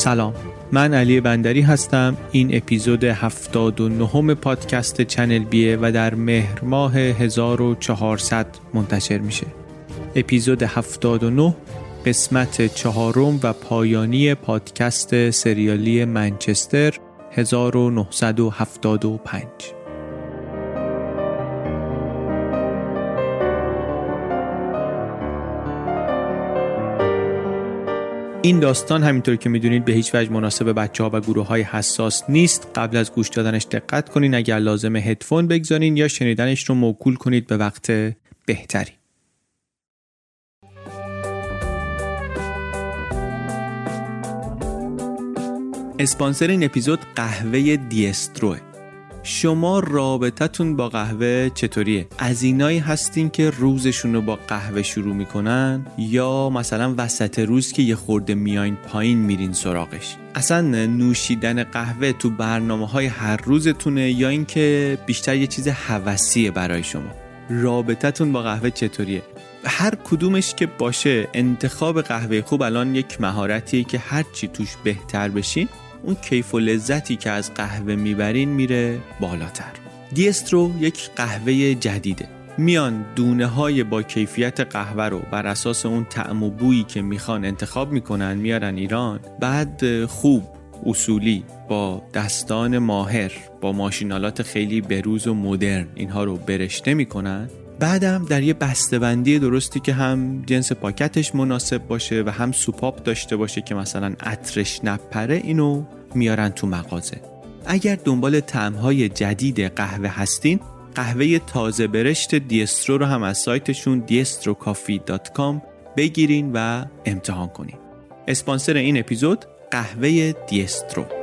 سلام. من علی بندری هستم. این اپیزود 79 پادکست چنل بیه و در مهر ماه 1400 منتشر میشه. اپیزود 79 قسمت چهارم و پایانی پادکست سریالی منچستر 1975 این داستان همینطور که می‌دونید به هیچ وجه مناسب بچه ها و گروه های حساس نیست. قبل از گوش دادنش دقت کنین اگر لازم هدفون بگذارین یا شنیدنش رو موکول کنید به وقت بهتری. اسپانسر این اپیزود قهوه دیستروه. شما رابطتون با قهوه چطوریه؟ از اینایی هستین که روزشون رو با قهوه شروع می‌کنن یا مثلا وسط روز که یه خورده میاین پایین میرین سراغش اصلا نوشیدن قهوه تو برنامه های هر روزتونه یا اینکه بیشتر یه چیز هوسیه برای شما رابطتون با قهوه چطوریه؟ هر کدومش که باشه انتخاب قهوه خوب الان یک مهارتیه که هرچی توش بهتر بشین اون کیف و لذتی که از قهوه می‌برین میره بالاتر. دیسترو یک قهوه جدیده. میان دونه های با کیفیت قهوه رو بر اساس اون طعم و بویی که می‌خوان انتخاب می‌کنن میارن ایران. بعد خوب اصولی با دستان ماهر با ماشینالات خیلی بروز و مدرن. اینها رو برشته می‌کنن. بعدم در یه بسته‌بندی درستی که هم جنس پاکتش مناسب باشه و هم سوپاپ داشته باشه که مثلا عطرش نپره اینو میارن تو مغازه. اگر دنبال طعم‌های جدید قهوه هستین قهوه تازه برشت دیسترو رو هم از سایتشون diestrocoffee.com بگیرین و امتحان کنین. اسپانسر این اپیزود قهوه دیسترو.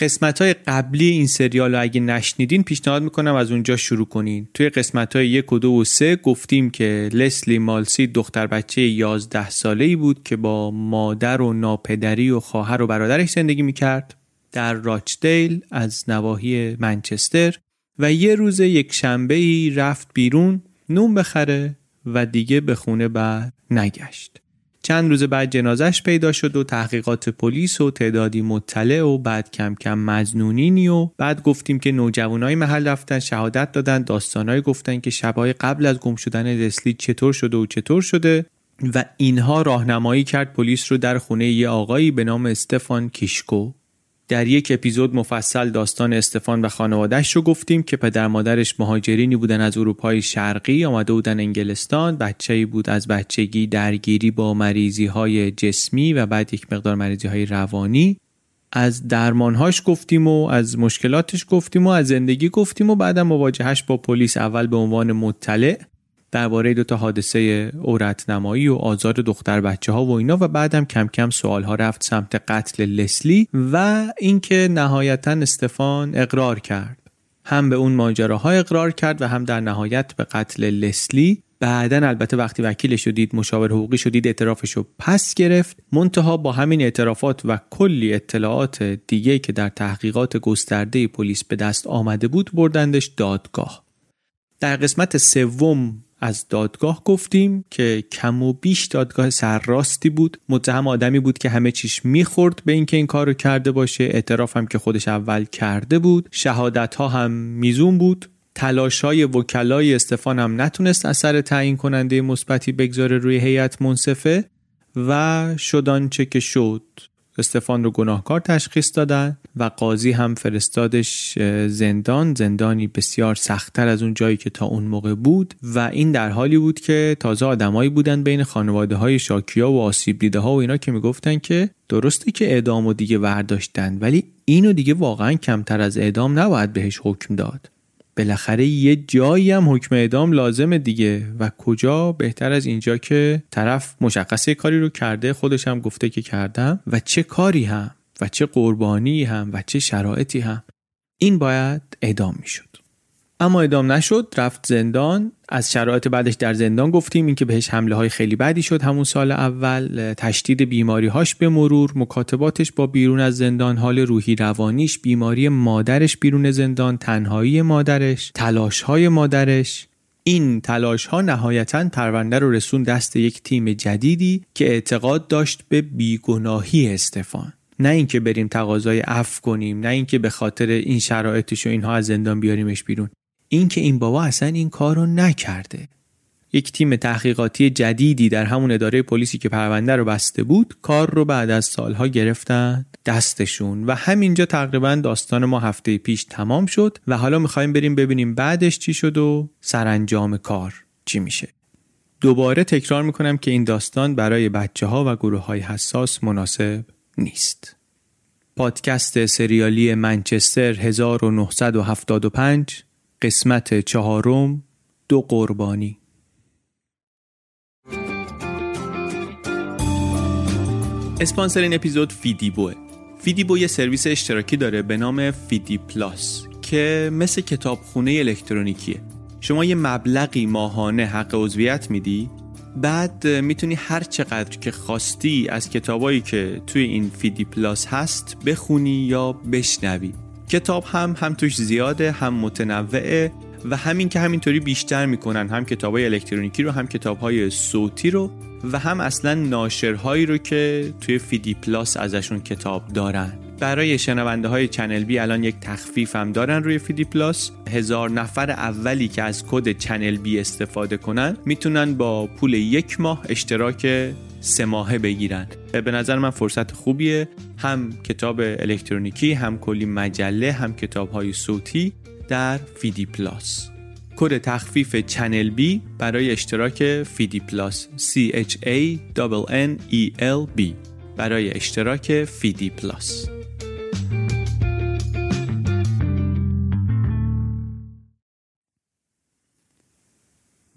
قسمت های قبلی این سریال رو اگه نشنیدین پیشنهاد می‌کنم از اونجا شروع کنین. توی قسمت های یک و دو و سه گفتیم که لسلی مالسی دختر بچه 11 ساله ای بود که با مادر و ناپدری و خواهر و برادرش زندگی می‌کرد. در راچدیل از نواحی منچستر و یه روز یک شنبه ای رفت بیرون نون بخره و دیگه به خونه بر نگشت. چند روز بعد جنازش پیدا شد و تحقیقات پلیس و تعدادی مطلع و بعد کم کم مزنونینی و بعد گفتیم که نوجوانای محل رفتن شهادت دادن. داستانایی گفتن که شبهای قبل از گم شدن لسلی چطور شده و چطور شده و اینها راهنمایی کرد پلیس رو در خونه یه آقایی به نام استفان کیشکو. در یک اپیزود مفصل داستان استفان و خانوادهش رو گفتیم که پدر مادرش مهاجرینی بودن از اروپای شرقی آمده بودن انگلستان بچه‌ای بود از بچگی درگیری با مریضی های جسمی و بعد یک مقدار مریضی های روانی. از درمانهاش گفتیم و از مشکلاتش گفتیم و از زندگی گفتیم و بعدم مواجهش با پلیس اول به عنوان مطلع. درباره دو تا حادثه عورت نمایی و آزار دختر بچه ها و اینا و بعدم کم کم سوال ها رفت سمت قتل لسلی و اینکه نهایتا استفان اقرار کرد. هم به اون ماجراها اقرار کرد و هم در نهایت به قتل لسلی. بعدا البته وقتی وکیل شدید مشاور حقوقی شدید اعترافش رو پس گرفت. منتها با همین اعترافات و کلی اطلاعات دیگه که در تحقیقات گسترده پلیس به دست آمده بود بردندش دادگاه. در قسمت سوم از دادگاه گفتیم که کم و بیش دادگاه سرراستی بود. متهم آدمی بود که همه چیش می‌خورد به اینکه این کار رو کرده باشه. اعتراف هم که خودش اول کرده بود. شهادت ها هم میزون بود. تلاش های وکلای استفان هم نتونست اثر تعیین کننده مثبتی بگذاره روی هیئت منصفه و شدان چه که شد. استفان رو گناهکار تشخیص دادن و قاضی هم فرستادش زندان. زندانی بسیار سختتر از اون جایی که تا اون موقع بود و این در حالی بود که تازه آدمایی بودن بین خانواده های شاکیا و آسیب دیده ها و اینا که می‌گفتن که درسته که اعدام و دیگه ورداشتن ولی اینو دیگه واقعا کمتر از اعدام نباید بهش حکم داد. بالاخره یه جایی هم حکم اعدام لازمه دیگه. و کجا؟ بهتر از اینجا که طرف مشخصه کاری رو کرده خودش هم گفته که کردم. و چه کاری هم؟ و چه قربانی هم؟ و چه شرایطی هم؟ این باید اعدام می‌شد. اما ادام نشد رفت زندان. از شرایط بعدش در زندان گفتیم اینکه بهش حمله های خیلی بدی شد همون سال اول. تشدید بیماری هاش به مرور مکاتباتش با بیرون از زندان حال روحی روانیش بیماری مادرش بیرون زندان تنهایی مادرش تلاش های مادرش. این تلاش ها نهایتا پرونده رو رسون دست یک تیم جدیدی که اعتقاد داشت به بیگناهی استفان. نه اینکه بریم تقاضای عفو کنیم نه اینکه به خاطر این شرایطش و اینها از زندان بیاریمش بیرون. اینکه این بابا اصلا این کار رو نکرده. یک تیم تحقیقاتی جدیدی در همون اداره پلیسی که پرونده رو بسته بود کار رو بعد از سالها گرفتن دستشون و همینجا تقریبا داستان ما هفته پیش تمام شد و حالا می‌خوایم بریم ببینیم بعدش چی شد و سرانجام کار چی میشه. دوباره تکرار می‌کنم که این داستان برای بچه ها و گروه های حساس مناسب نیست. پادکست سریالی منچستر 1975 قسمت چهارم دو قربانی. اسپانسر این اپیزود فیدیبوه. فیدیبو یه سرویس اشتراکی داره به نام فیدی پلاس که مثل کتابخونه الکترونیکیه. شما یه مبلغی ماهانه حق عضویت میدی بعد می‌تونی هر چقدر که خواستی از کتابایی که توی این فیدی پلاس هست بخونی یا بشنوی. کتاب هم هم توش زیاده هم متنوعه و همین که همینطوری بیشتر می‌کنن هم کتاب های الکترونیکی رو هم کتاب های صوتی رو و هم اصلا ناشرهایی رو که توی فیدی پلاس ازشون کتاب دارن. برای شنونده های چنل بی الان یک تخفیف هم دارن روی فیدی پلاس هزار نفر اولی که از کد چنل بی استفاده کنن می‌تونن با پول یک ماه اشتراک سه ماهه بگیرن. به نظر من فرصت خوبیه. هم کتاب الکترونیکی هم کلی مجله هم کتاب های صوتی در فیدی پلاس کد تخفیف چنل بی برای اشتراک فیدی پلاس C H A N E L B. برای اشتراک فیدی پلاس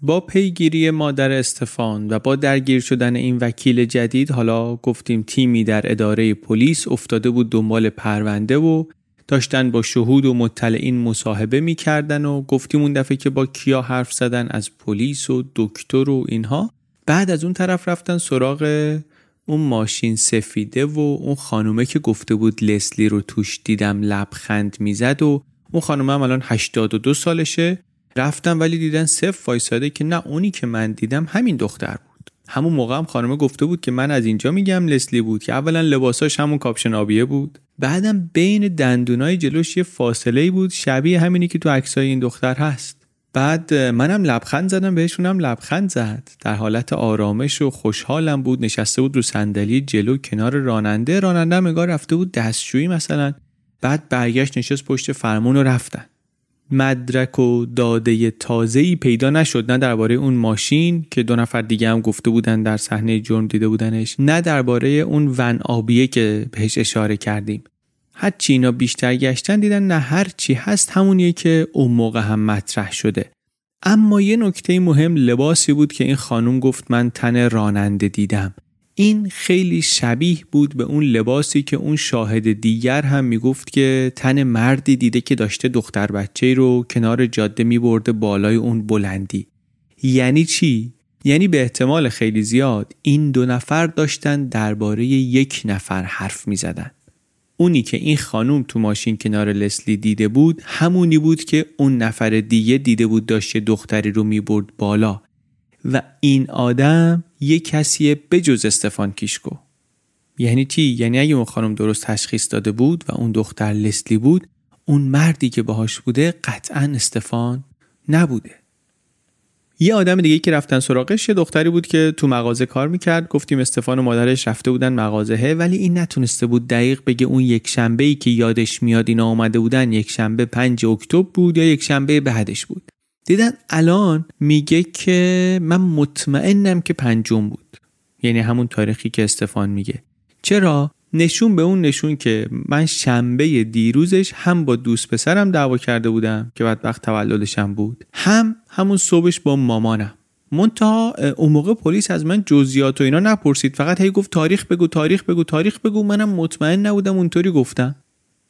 با پیگیری مادر استفان و با درگیر شدن این وکیل جدید حالا گفتیم تیمی در اداره پلیس افتاده بود دنبال پرونده و داشتن با شهود و مطلعین مصاحبه می‌کردن و گفتیم اون دفعه که با کیا حرف زدن از پلیس و دکتر و اینها. بعد از اون طرف رفتن سراغ اون ماشین سفیده و اون خانومه که گفته بود لسلی رو توش دیدم لبخند می‌زد و اون خانومه هم الان 82 سالشه. رفتم ولی دیدن صف وایساده که نه اونی که من دیدم همین دختر بود. همون موقع هم خانمه گفته بود که من از اینجا میگم لسلی بود که اولا لباساش همون کاپشن آبیه بود. بعدم بین دندونای جلوش یه فاصله بود شبیه همینی که تو عکسای این دختر هست. بعد منم لبخند زدم بهشونم لبخند زد. در حالت آرامش و خوشحالم بود. نشسته بود رو صندلی جلو کنار راننده. راننده هم رفته بود دستشویی مثلا. بعد برگشت نشست پشت فرمون و رفتن. مدرک و داده تازه‌ای پیدا نشد. نه درباره اون ماشین که دو نفر دیگه هم گفته بودن در صحنه جرم دیده بودنش نه درباره اون ون آبیه که بهش اشاره کردیم. هرچی اینا بیشتر گشتن دیدن نه هر چی هست همونیه که اون موقع هم مطرح شده. اما یه نکته مهم لباسی بود که این خانم گفت من تن راننده دیدم. این خیلی شبیه بود به اون لباسی که اون شاهد دیگر هم می‌گفت که تن مردی دیده که داشته دختر بچه رو کنار جاده میبرده بالای اون بلندی. یعنی چی؟ یعنی به احتمال خیلی زیاد این دو نفر داشتن درباره یک نفر حرف می‌زدن. اونی که این خانوم تو ماشین کنار لسلی دیده بود همونی بود که اون نفر دیگه دیده بود داشته دختری رو می‌برد بالا. و این آدم یه کسیه بجز استفان کیشکو. یعنی چی؟ یعنی اگه اون خانم درست تشخیص داده بود و اون دختر لسلی بود اون مردی که باهاش بوده قطعا استفان نبوده. یه آدم دیگه که رفتن سراغش یه دختری بود که تو مغازه کار می‌کرد. گفتیم استفان و مادرش رفته بودن مغازه ولی این نتونسته بود دقیق بگه اون یک شنبه ای که یادش میاد اینا آمده بودن یک شنبه 5 اکتبر بود یا یک شنبه بعدش بود. دیدن الان میگه که من مطمئنم که پنجم بود. یعنی همون تاریخی که استفان میگه. چرا؟ نشون به اون نشون که من شنبه دیروزش هم با دوست پسرم دعوا کرده بودم که بعد وقت تولدشم بود. هم همون صبحش با مامانم. منتها اون موقع پلیس از من جزئیات و اینا نپرسید. فقط هی گفت تاریخ بگو تاریخ بگو تاریخ بگو. منم مطمئن نبودم اونطوری گفتم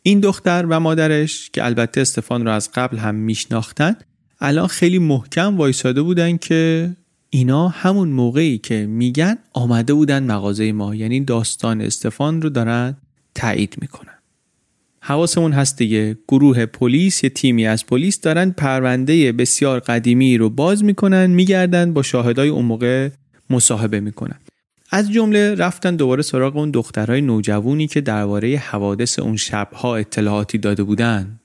این دختر و مادرش که البته استفان رو از قبل هم میشناختن الان خیلی محکم وایساده بودن که اینا همون موقعی که میگن آمده بودن مغازه ما. یعنی داستان استفان رو دارن تایید می‌کنن. حواسمون هست دیگه. گروه پلیس یه تیمی از پلیس دارن پرونده بسیار قدیمی رو باز می‌کنن میگردن با شاهدای اون موقع مصاحبه می‌کنن. از جمله رفتن دوباره سراغ اون دخترهای نوجوانی که درباره حوادث اون شبها اطلاعاتی داده بودن.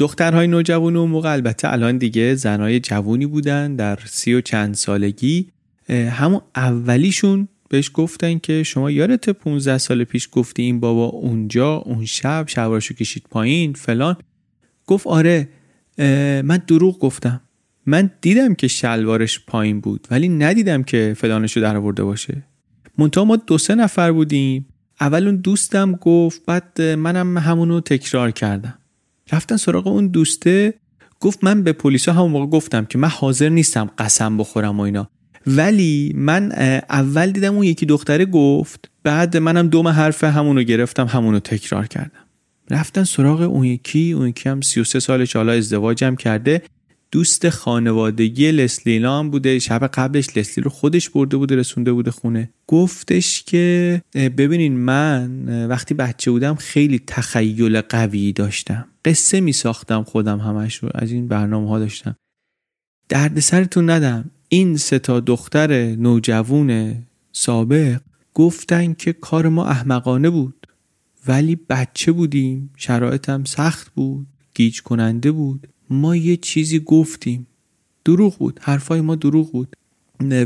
دخترهای نوجوان اون موقع البته الان دیگه زنهای جوونی بودن در سی و چند سالگی همون اولیشون بهش گفتن که شما یادت 15 سال پیش گفتی این بابا اونجا اون شب شبراشو کشید پایین فلان. گفت آره من دروغ گفتم. من دیدم که شلوارش پایین بود ولی ندیدم که فلانشو در آورده باشه. منتها ما دو سه نفر بودیم. اول اون دوستم گفت بعد منم همونو تکرار کردم. رفتن سراغ اون دوسته گفت من به پلیسا همون موقع گفتم که من حاضر نیستم قسم بخورم و اینا. ولی من اول دیدم اون یکی دختره گفت بعد منم دوم حرف همونو گرفتم همونو تکرار کردم. رفتن سراغ اون یکی اون یکی هم 33 سالش حالا ازدواجم کرده. دوست خانوادگی لسلی هم بوده شب قبلش لسلی رو خودش برده بوده رسونده بوده خونه. گفتش که ببینین من وقتی بچه بودم خیلی تخیل قوی داشتم. قصه می ساختم خودم همش رو از این برنامه ها داشتم. درد سرتون ندم. این سه تا دختر نوجوون سابق گفتن که کار ما احمقانه بود. ولی بچه بودیم شرایطم سخت بود گیج کننده بود. ما یه چیزی گفتیم. دروغ بود حرفای ما دروغ بود.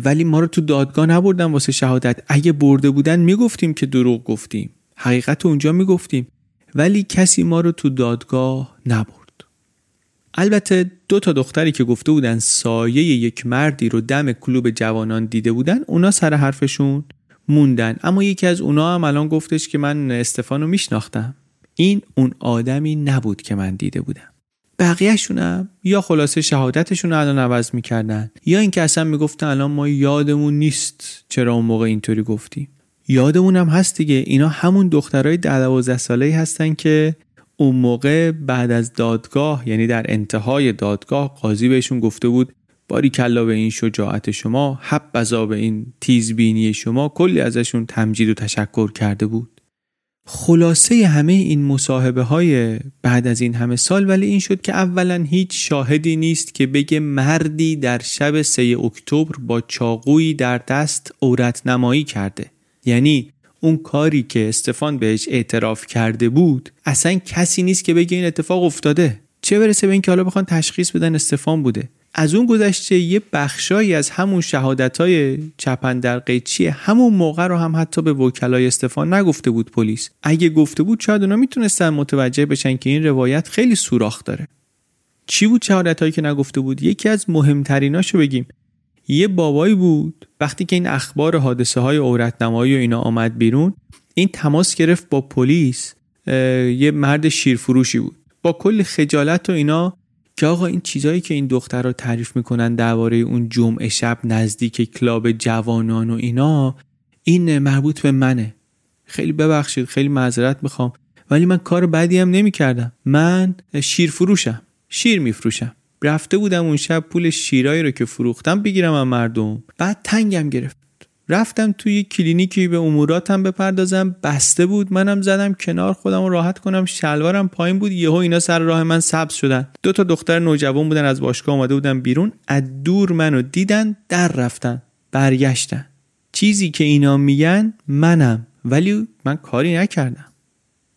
ولی ما رو تو دادگاه نبردن واسه شهادت. اگه برده بودن می‌گفتیم که دروغ گفتیم. حقیقت اونجا می‌گفتیم. ولی کسی ما رو تو دادگاه نبرد. البته دو تا دختری که گفته بودن سایه یک مردی رو دم کلوب جوانان دیده بودن اونا سر حرفشون موندن. اما یکی از اونا هم الان گفتش که من استفانو میشناختم. این اون آدمی نبود که من دیده بودم. بقیهشونم یا خلاصه شهادتشون رو الان عوض می‌کردن یا اینکه اصلا می‌گفتن الان ما یادمون نیست چرا اون موقع اینطوری گفتیم. یادمون هم هست دیگه. اینا همون دخترای ده دوازده ساله هستن که اون موقع بعد از دادگاه یعنی در انتهای دادگاه قاضی بهشون گفته بود باری کلا به این شجاعت شما حب بزا به این تیزبینی شما کلی ازشون تمجید و تشکر کرده بود. خلاصه همه این مصاحبه های بعد از این همه سال ولی این شد که اولا هیچ شاهدی نیست که بگه مردی در شب 3 اکتبر با چاقویی در دست عورت نمایی کرده. یعنی اون کاری که استفان بهش اعتراف کرده بود اصلا کسی نیست که بگه این اتفاق افتاده. چه برسه به اینکه حالا بخوان تشخیص بدن استفان بوده. از اون گذشته یه بخشایی از همون شهادت های چپن در قیچی همون موقع رو هم حتی به وکلای استفان نگفته بود پلیس. اگه گفته بود شاید اونا می‌تونستن متوجه بشن که این روایت خیلی سوراخ داره. چی بود شهادت هایی که نگفته بود؟ یکی از مهمتریناشو بگیم. یه بابایی بود. وقتی که این اخبار حادثه های عورتنمایی و اینا آمد بیرون این تماس گرفت با پلیس یه مرد شیرفروشی بود. با کل خجالت و اینا که آقا این چیزایی که این دختر رو تعریف می‌کنن درباره اون جمعه شب نزدیک کلاب جوانان و اینا این مربوط به منه. خیلی ببخشید خیلی معذرت می‌خوام ولی من کار بدی هم نمی‌کردم. من شیر فروشم شیر میفروشم. رفته بودم اون شب پول شیرایی رو که فروختم بگیرم از مردم. بعد تنگم گرفت. رفتم توی کلینیکی به اموراتم بپردازم. بسته بود. منم زدم کنار. خودم رو راحت کنم. شلوارم پایین بود. یهو اینا سر راه من سبز شدن. دو تا دختر نوجوان بودن. از باشگاه آمده بودن بیرون. از دور منو دیدن. در رفتن. برگشتن. چیزی که اینا میگن منم. ولی من کاری نکردم.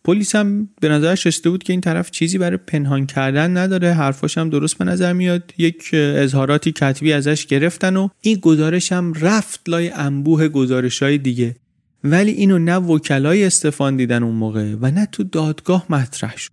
پلیس هم به نظرش رسیده بود که این طرف چیزی برای پنهان کردن نداره. حرفاش هم درست به نظر میاد. یک اظهاراتی کتبی ازش گرفتن و این گزارش هم رفت لای انبوه گزارش های دیگه. ولی اینو نه وکلای استفان دیدن اون موقع و نه تو دادگاه مطرح شد.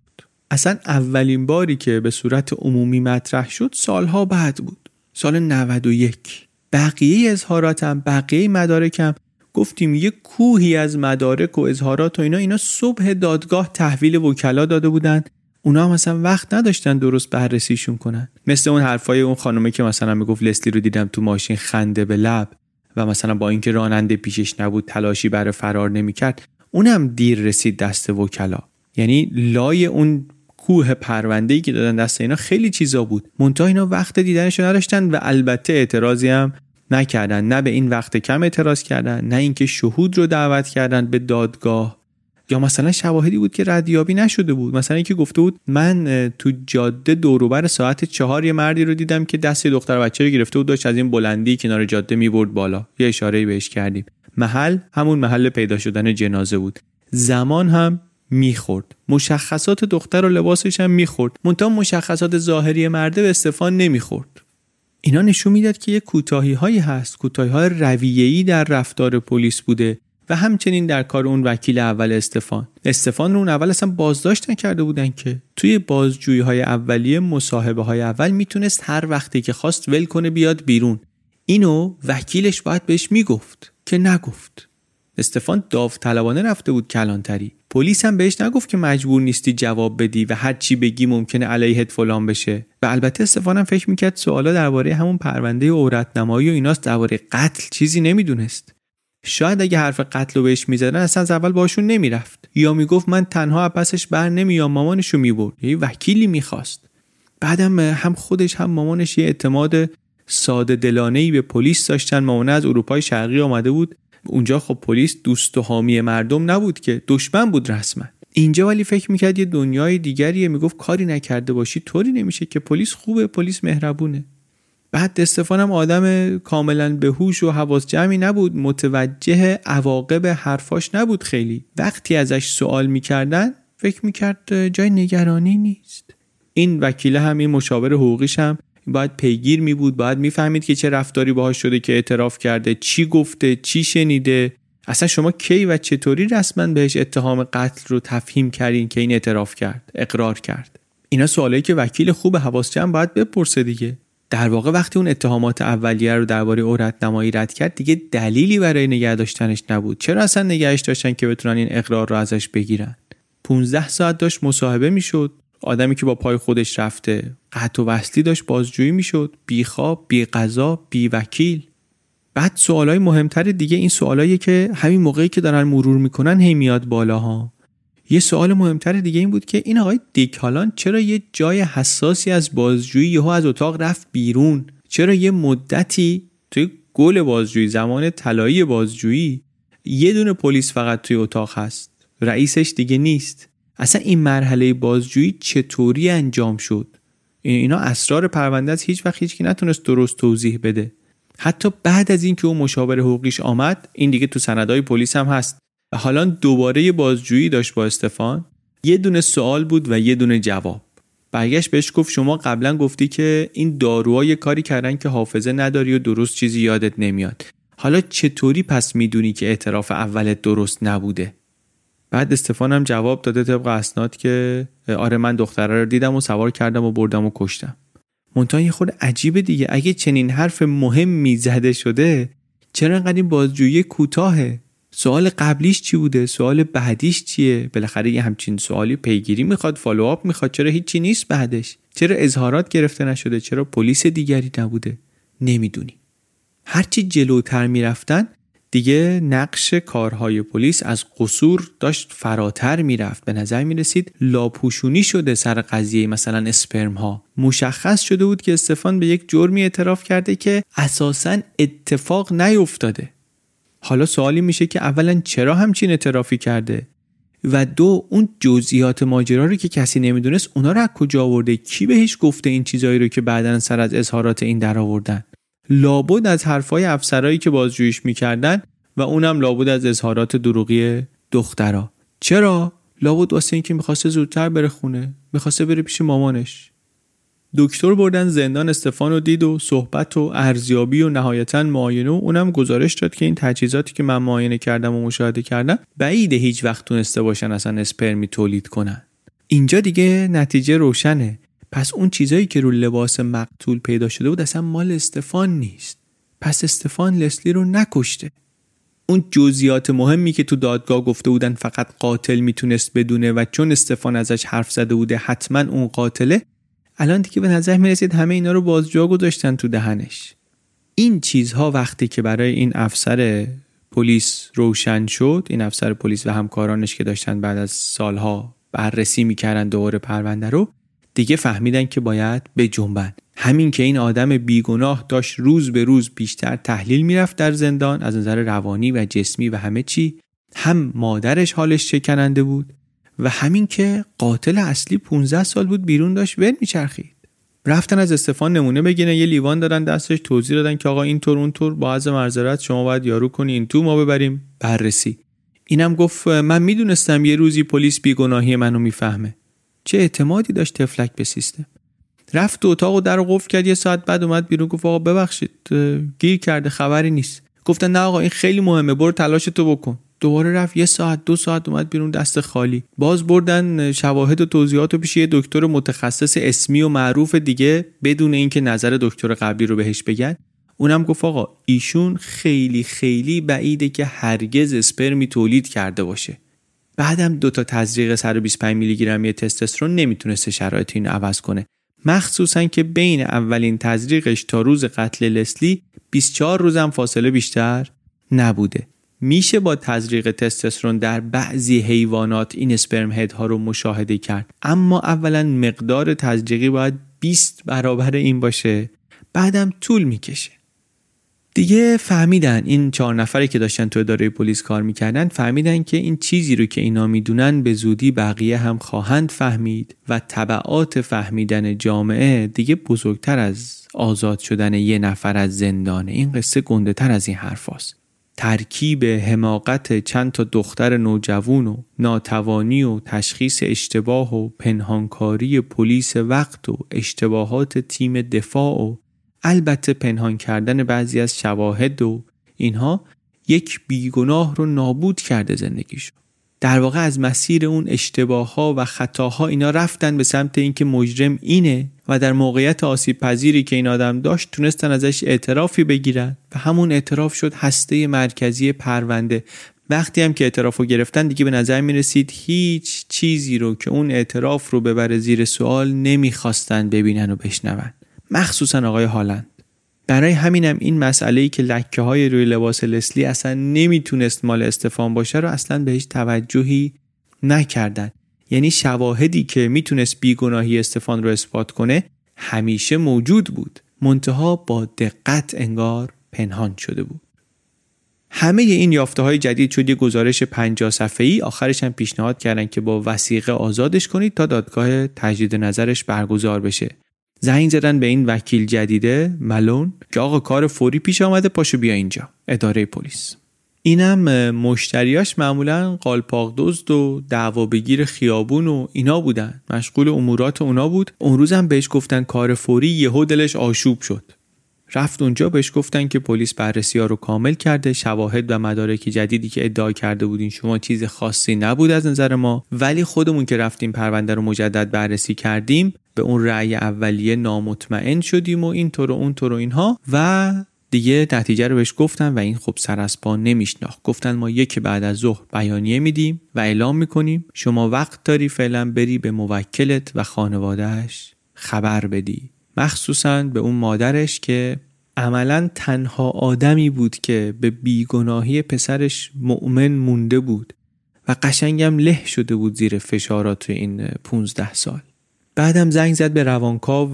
اصلا اولین باری که به صورت عمومی مطرح شد سالها بعد بود. سال 91 بقیه اظهاراتم بقیه مدارکم گفتیم یه کوهی از مدارک و اظهارات و اینا اینا صبح دادگاه تحویل وکلا داده بودن. اونا هم مثلا وقت نداشتن درست بررسیشون کنن. مثل اون حرفای اون خانومه که مثلا می‌گفت لسلی رو دیدم تو ماشین خنده به لب و مثلا با اینکه راننده پیشش نبود تلاشی برای فرار نمی‌کرد اونم دیر رسید دست وکلا. یعنی لای اون کوه پرونده ای که دادن دست اینا خیلی چیزا بود. منتها اینا وقت دیدنشو نداشتن و البته اعتراضی هم نکردن. نه به این وقت کم اعتراض کردن نه اینکه شهود رو دعوت کردن به دادگاه. یا مثلا شواهدی بود که ردیابی نشده بود. مثلا اینکه گفته بود من تو جاده دوروبر ساعت چهار یه مردی رو دیدم که دست دختر بچه رو گرفته بود داشت از این بلندی کنار جاده می‌برد بالا. یه اشاره بهش کردیم. محل همون محل پیدا شدن جنازه بود. زمان هم می‌خورد. مشخصات دختر و لباسش هم می‌خورد. منتها مشخصات ظاهری مرده به استفان نمی‌خورد. اینا نشون می‌داد که یه کوتاهی هایی هست کوتاهی های رویه‌ای در رفتار پلیس بوده و همچنین در کار اون وکیل اول استفان. استفان رو اون اول اصلا بازداشت نکرده بودن که توی بازجویی های اولیه مصاحبه های اول می‌تونست هر وقتی که خواست ول کنه بیاد بیرون. اینو وکیلش باید بهش می‌گفت که نگفت. استفان داوطلبانه رفته بود کلانتری. پلیس هم بهش نگفت که مجبور نیستی جواب بدی و هر چی بگی ممکنه علیهت فلان بشه. و البته استفانم فکر می‌کرد سوالا درباره همون پرونده عورتنمایی و ایناست درباره قتل چیزی نمی‌دونست. شاید اگه حرف قتل رو بهش می‌زدن اصلا از اول باشون نمی‌رفت. یا می‌گفت من تنها پسش بر نمیام مامانشو می‌برد. یه وکیلی می‌خواست. بعدم هم خودش هم مامانش یه اعتماد ساده دلانه به پلیس داشتن. مامانه از اروپای شرقی آمده بود. اونجا خب پلیس دوست و حامی مردم نبود که دشمن بود رسما. اینجا ولی فکر می‌کرد یه دنیای دیگریه می‌گفت کاری نکرده باشی طوری نمیشه که پلیس خوبه پلیس مهربونه. بعد استفانم آدم کاملا بهوش و حواس جمعی نبود متوجه عواقب حرفاش نبود خیلی. وقتی ازش سوال می‌کردن فکر می‌کرد جای نگرانی نیست. این وکیله هم این مشاور حقوقیش هم باید پیگیر می بود باید می‌فهمید که چه رفتاری باهاش شده که اعتراف کرده چی گفته چی شنیده. اصلا شما کی و چطوری رسما بهش اتهام قتل رو تفهیم کردین که این اعتراف کرد اقرار کرد؟ اینا سوالایی که وکیل خوب حواس باید بپرسه دیگه. در واقع وقتی اون اتهامات اولیه رو درباره عورت نمایی رد کرد دیگه دلیلی برای نگه داشتنش نبود. چرا اصلا نگهش داشتن که بتونن این اقرار رو ازش بگیرن؟ 15 ساعت داشت مصاحبه می‌شد. آدمی که با پای خودش رفته قطع و وصلی داشت بازجویی می‌شد. بی خواب بی غذا بی وکیل. بعد سوالای مهمتر دیگه این سوالایی که همین موقعی که دارن مرور می‌کنن هی میاد بالاها. یه سوال مهمتر دیگه این بود که این آقای دیکالان چرا یه جای حساسی از بازجویی یهو از اتاق رفت بیرون؟ چرا یه مدتی توی گل بازجویی زمان طلایی بازجویی یه دونه پلیس فقط توی اتاق هست؟ رئیسش دیگه نیست. اصلا این مرحله بازجویی چطوری انجام شد؟ اینا اسرار پرونده از هیچ وقت هیچ نتونست درست توضیح بده. حتی بعد از اینکه اون مشاور حقوقیش آمد این دیگه تو سندهای پلیس هم هست. و حالا دوباره بازجویی داشت با استفان. یه دونه سوال بود و یه دونه جواب. برگشت بهش گفت شما قبلا گفتی که این داروها یه کاری کردن که حافظه نداری و درست چیزی یادت نمیاد. حالا چطوری پس می‌دونی که اعتراف اولت درست نبوده؟ بعد استفانم جواب داده طبق اسناد که آره من دختره رو دیدم و سوار کردم و بردم و کشتم. منتها یه خود عجیبه دیگه. اگه چنین حرف مهمی زده شده چرا انقدر این بازجویی کوتاهه؟ سوال قبلیش چی بوده؟ سوال بعدیش چیه؟ بالاخره یه همچین سوالی پیگیری می‌خواد follow-up می‌خواد. چرا هیچی نیست بعدش؟ چرا اظهارات گرفته نشده؟ چرا پلیس دیگری نبوده؟ نمی‌دونی هرچی جلوتر می‌رفتن دیگه نقش کارهای پلیس از قصور داشت فراتر می‌رفت. به نظر می رسید لاپوشونی شده سر قضیه مثلا اسپرم ها مشخص شده بود که استفان به یک جرمی اعتراف کرده که اساسا اتفاق نیفتاده. حالا سوالی میشه که اولا چرا همچین اعترافی کرده؟ و دو اون جزئیات ماجرا رو که کسی نمی‌دونست اونا رو از کجا آورده؟ کی بهش گفته این چیزایی رو که بعدا سر از اظهارات این در آوردن؟ لابد از حرفای افسرایی که بازجوییش می‌کردن و اونم لابد از اظهارات دروغی دخترا. چرا؟ لابد واسه اینکه می‌خواسته زودتر بره خونه می‌خواسته بره پیش مامانش. دکتر بردن زندان استفان رو دید و صحبت و ارزیابی و نهایتا معاینه و اونم گزارش داد که این تجهیزاتی که من معاینه کردم و مشاهده کردم بعیده هیچ وقت تونسته باشن اصلا اسپرمی تولید کنن. اینجا دیگه نتیجه روشنه. پس اون چیزایی که رو لباس مقتول پیدا شده بود اصلا مال استفان نیست. پس استفان لسلی رو نکشته. اون جزئیات مهمی که تو دادگاه گفته بودن فقط قاتل می‌تونست بدونه و چون استفان ازش حرف زده بوده حتما اون قاتله الان دیگه به نظر می‌رسید همه اینا رو بازجا گذاشتن تو دهنش. این چیزها وقتی که برای این افسر پلیس روشن شد این افسر پلیس و همکارانش که داشتن بعد از سالها بررسی می‌کردن دوباره پرونده رو دیگه فهمیدن که باید به جنبن همین که این آدم بیگناه داشت روز به روز بیشتر تحلیل می‌رفت در زندان از نظر روانی و جسمی و همه چی هم مادرش حالش شکننده بود و همین که قاتل اصلی 15 سال بود بیرون داشت ول میچرخید. رفتن از استفان نمونه بگیرن یه لیوان دادن دستش توضیح دادن که آقا اینطور اونطور با از معذرت شما باید یارو کنی این تو ما ببریم بررسی. اینم گفت من می‌دونستم یه روزی پلیس بیگناهی منو می‌فهمه. چه اعتمادی داشت تفلک به سیستم؟ رفت تو اتاق و در قفل کرد یه ساعت بعد اومد بیرون گفت آقا ببخشید گیر کرده خبری نیست. گفتن نه آقا این خیلی مهمه برو تلاش تو بکن. دوباره رفت یه ساعت دو ساعت اومد بیرون دست خالی. باز بردن شواهد و توضیحات و پیش یه دکتر متخصص اسمی و معروف دیگه بدون اینکه نظر دکتر قبلی رو بهش بگن. اونم گفت آقا ایشون خیلی خیلی بعیده که هرگز اسپرمی تولید کرده باشه. بعدم دو تا تزریق 125 میلی گرمی تستوسترون نمی‌تونسته شرایط اینو عوض کنه. مخصوصا که بین اولین تزریقش تا روز قتل لسلی 24 روزم فاصله بیشتر نبوده. میشه با تزریق تستوسترون در بعضی حیوانات این اسپرم هد ها رو مشاهده کرد. اما اولا مقدار تزریقی باید 20 برابر این باشه. بعدم طول می‌کشه. دیگه فهمیدن این چهار نفری که داشتن تو اداره پلیس کار می‌کردن فهمیدن که این چیزی رو که اینا می‌دونن به زودی بقیه هم خواهند فهمید و طبعات فهمیدن جامعه دیگه بزرگتر از آزاد شدن یه نفر از زندانه این قصه گنده تر از این حرف هست. ترکیب حماقت چند تا دختر نوجوان و ناتوانی و تشخیص اشتباه و پنهانکاری پلیس وقت و اشتباهات تیم دفاع و البته پنهان کردن بعضی از شواهد و اینها یک بیگناه رو نابود کرده زندگیشو. در واقع از مسیر اون اشتباه ها و خطاها اینا رفتن به سمت اینکه مجرم اینه و در موقعیت آسیب پذیری که این آدم داشت تونستن ازش اعترافی بگیرن و همون اعتراف شد هسته مرکزی پرونده. وقتی هم که اعتراف رو گرفتن دیگه به نظر می رسید هیچ چیزی رو که اون اعتراف رو ببره زیر سوال نمی‌خواستن ببینن و بشنون. مخصوصا آقای هالند. برای همینم این مسئله ای که لکه های روی لباس لسلی اصلا نمی‌تونست مال استفان باشه رو اصلا بهش توجهی نکردن. یعنی شواهدی که می‌تونست بیگناهی استفان رو اثبات کنه همیشه موجود بود. منتها با دقت انگار پنهان شده بود. همه این یافته های جدید شد یه گزارش 50 صفحه‌ای. ای آخرش هم پیشنهاد کردن که با وسیقه آزادش کنید تا دادگاه تجدید نظرش برگزار بشه. زنگ زدن به این وکیل جدیده ملون که آقا کار فوری پیش آمده پاشو بیا اینجا. اداره پلیس. اینم مشتریاش معمولا قالپاق دزد و دعوا بگیر خیابون و اینا بودن. مشغول امورات اونا بود. اون روزم بهش گفتن کار فوری یهو دلش آشوب شد. رفت اونجا بهش گفتن که پلیس بررسی ها رو کامل کرده. شواهد و مدارک جدیدی که ادعا کرده بودین شما چیز خاصی نبود از نظر ما. ولی خودمون که رفتیم پرونده رو مجدد بررسی کردیم به اون رأی اولیه نامطمئن شدیم و اینطور و اونطور و اینها و دیگه نتیجه رو بهش گفتن و این خب سر از پا نمیشناخت. گفتن ما یک بعد از ظهر بیانیه میدیم و اعلام می‌کنیم. شما وقت داری فعلا بری به موکلت و خانوادهش خبر بدی. مخصوصا به اون مادرش که عملا تنها آدمی بود که به بیگناهی پسرش مؤمن مونده بود و قشنگم له شده بود زیر فشارات این 15 سال. بعدم زنگ زد به روانکاو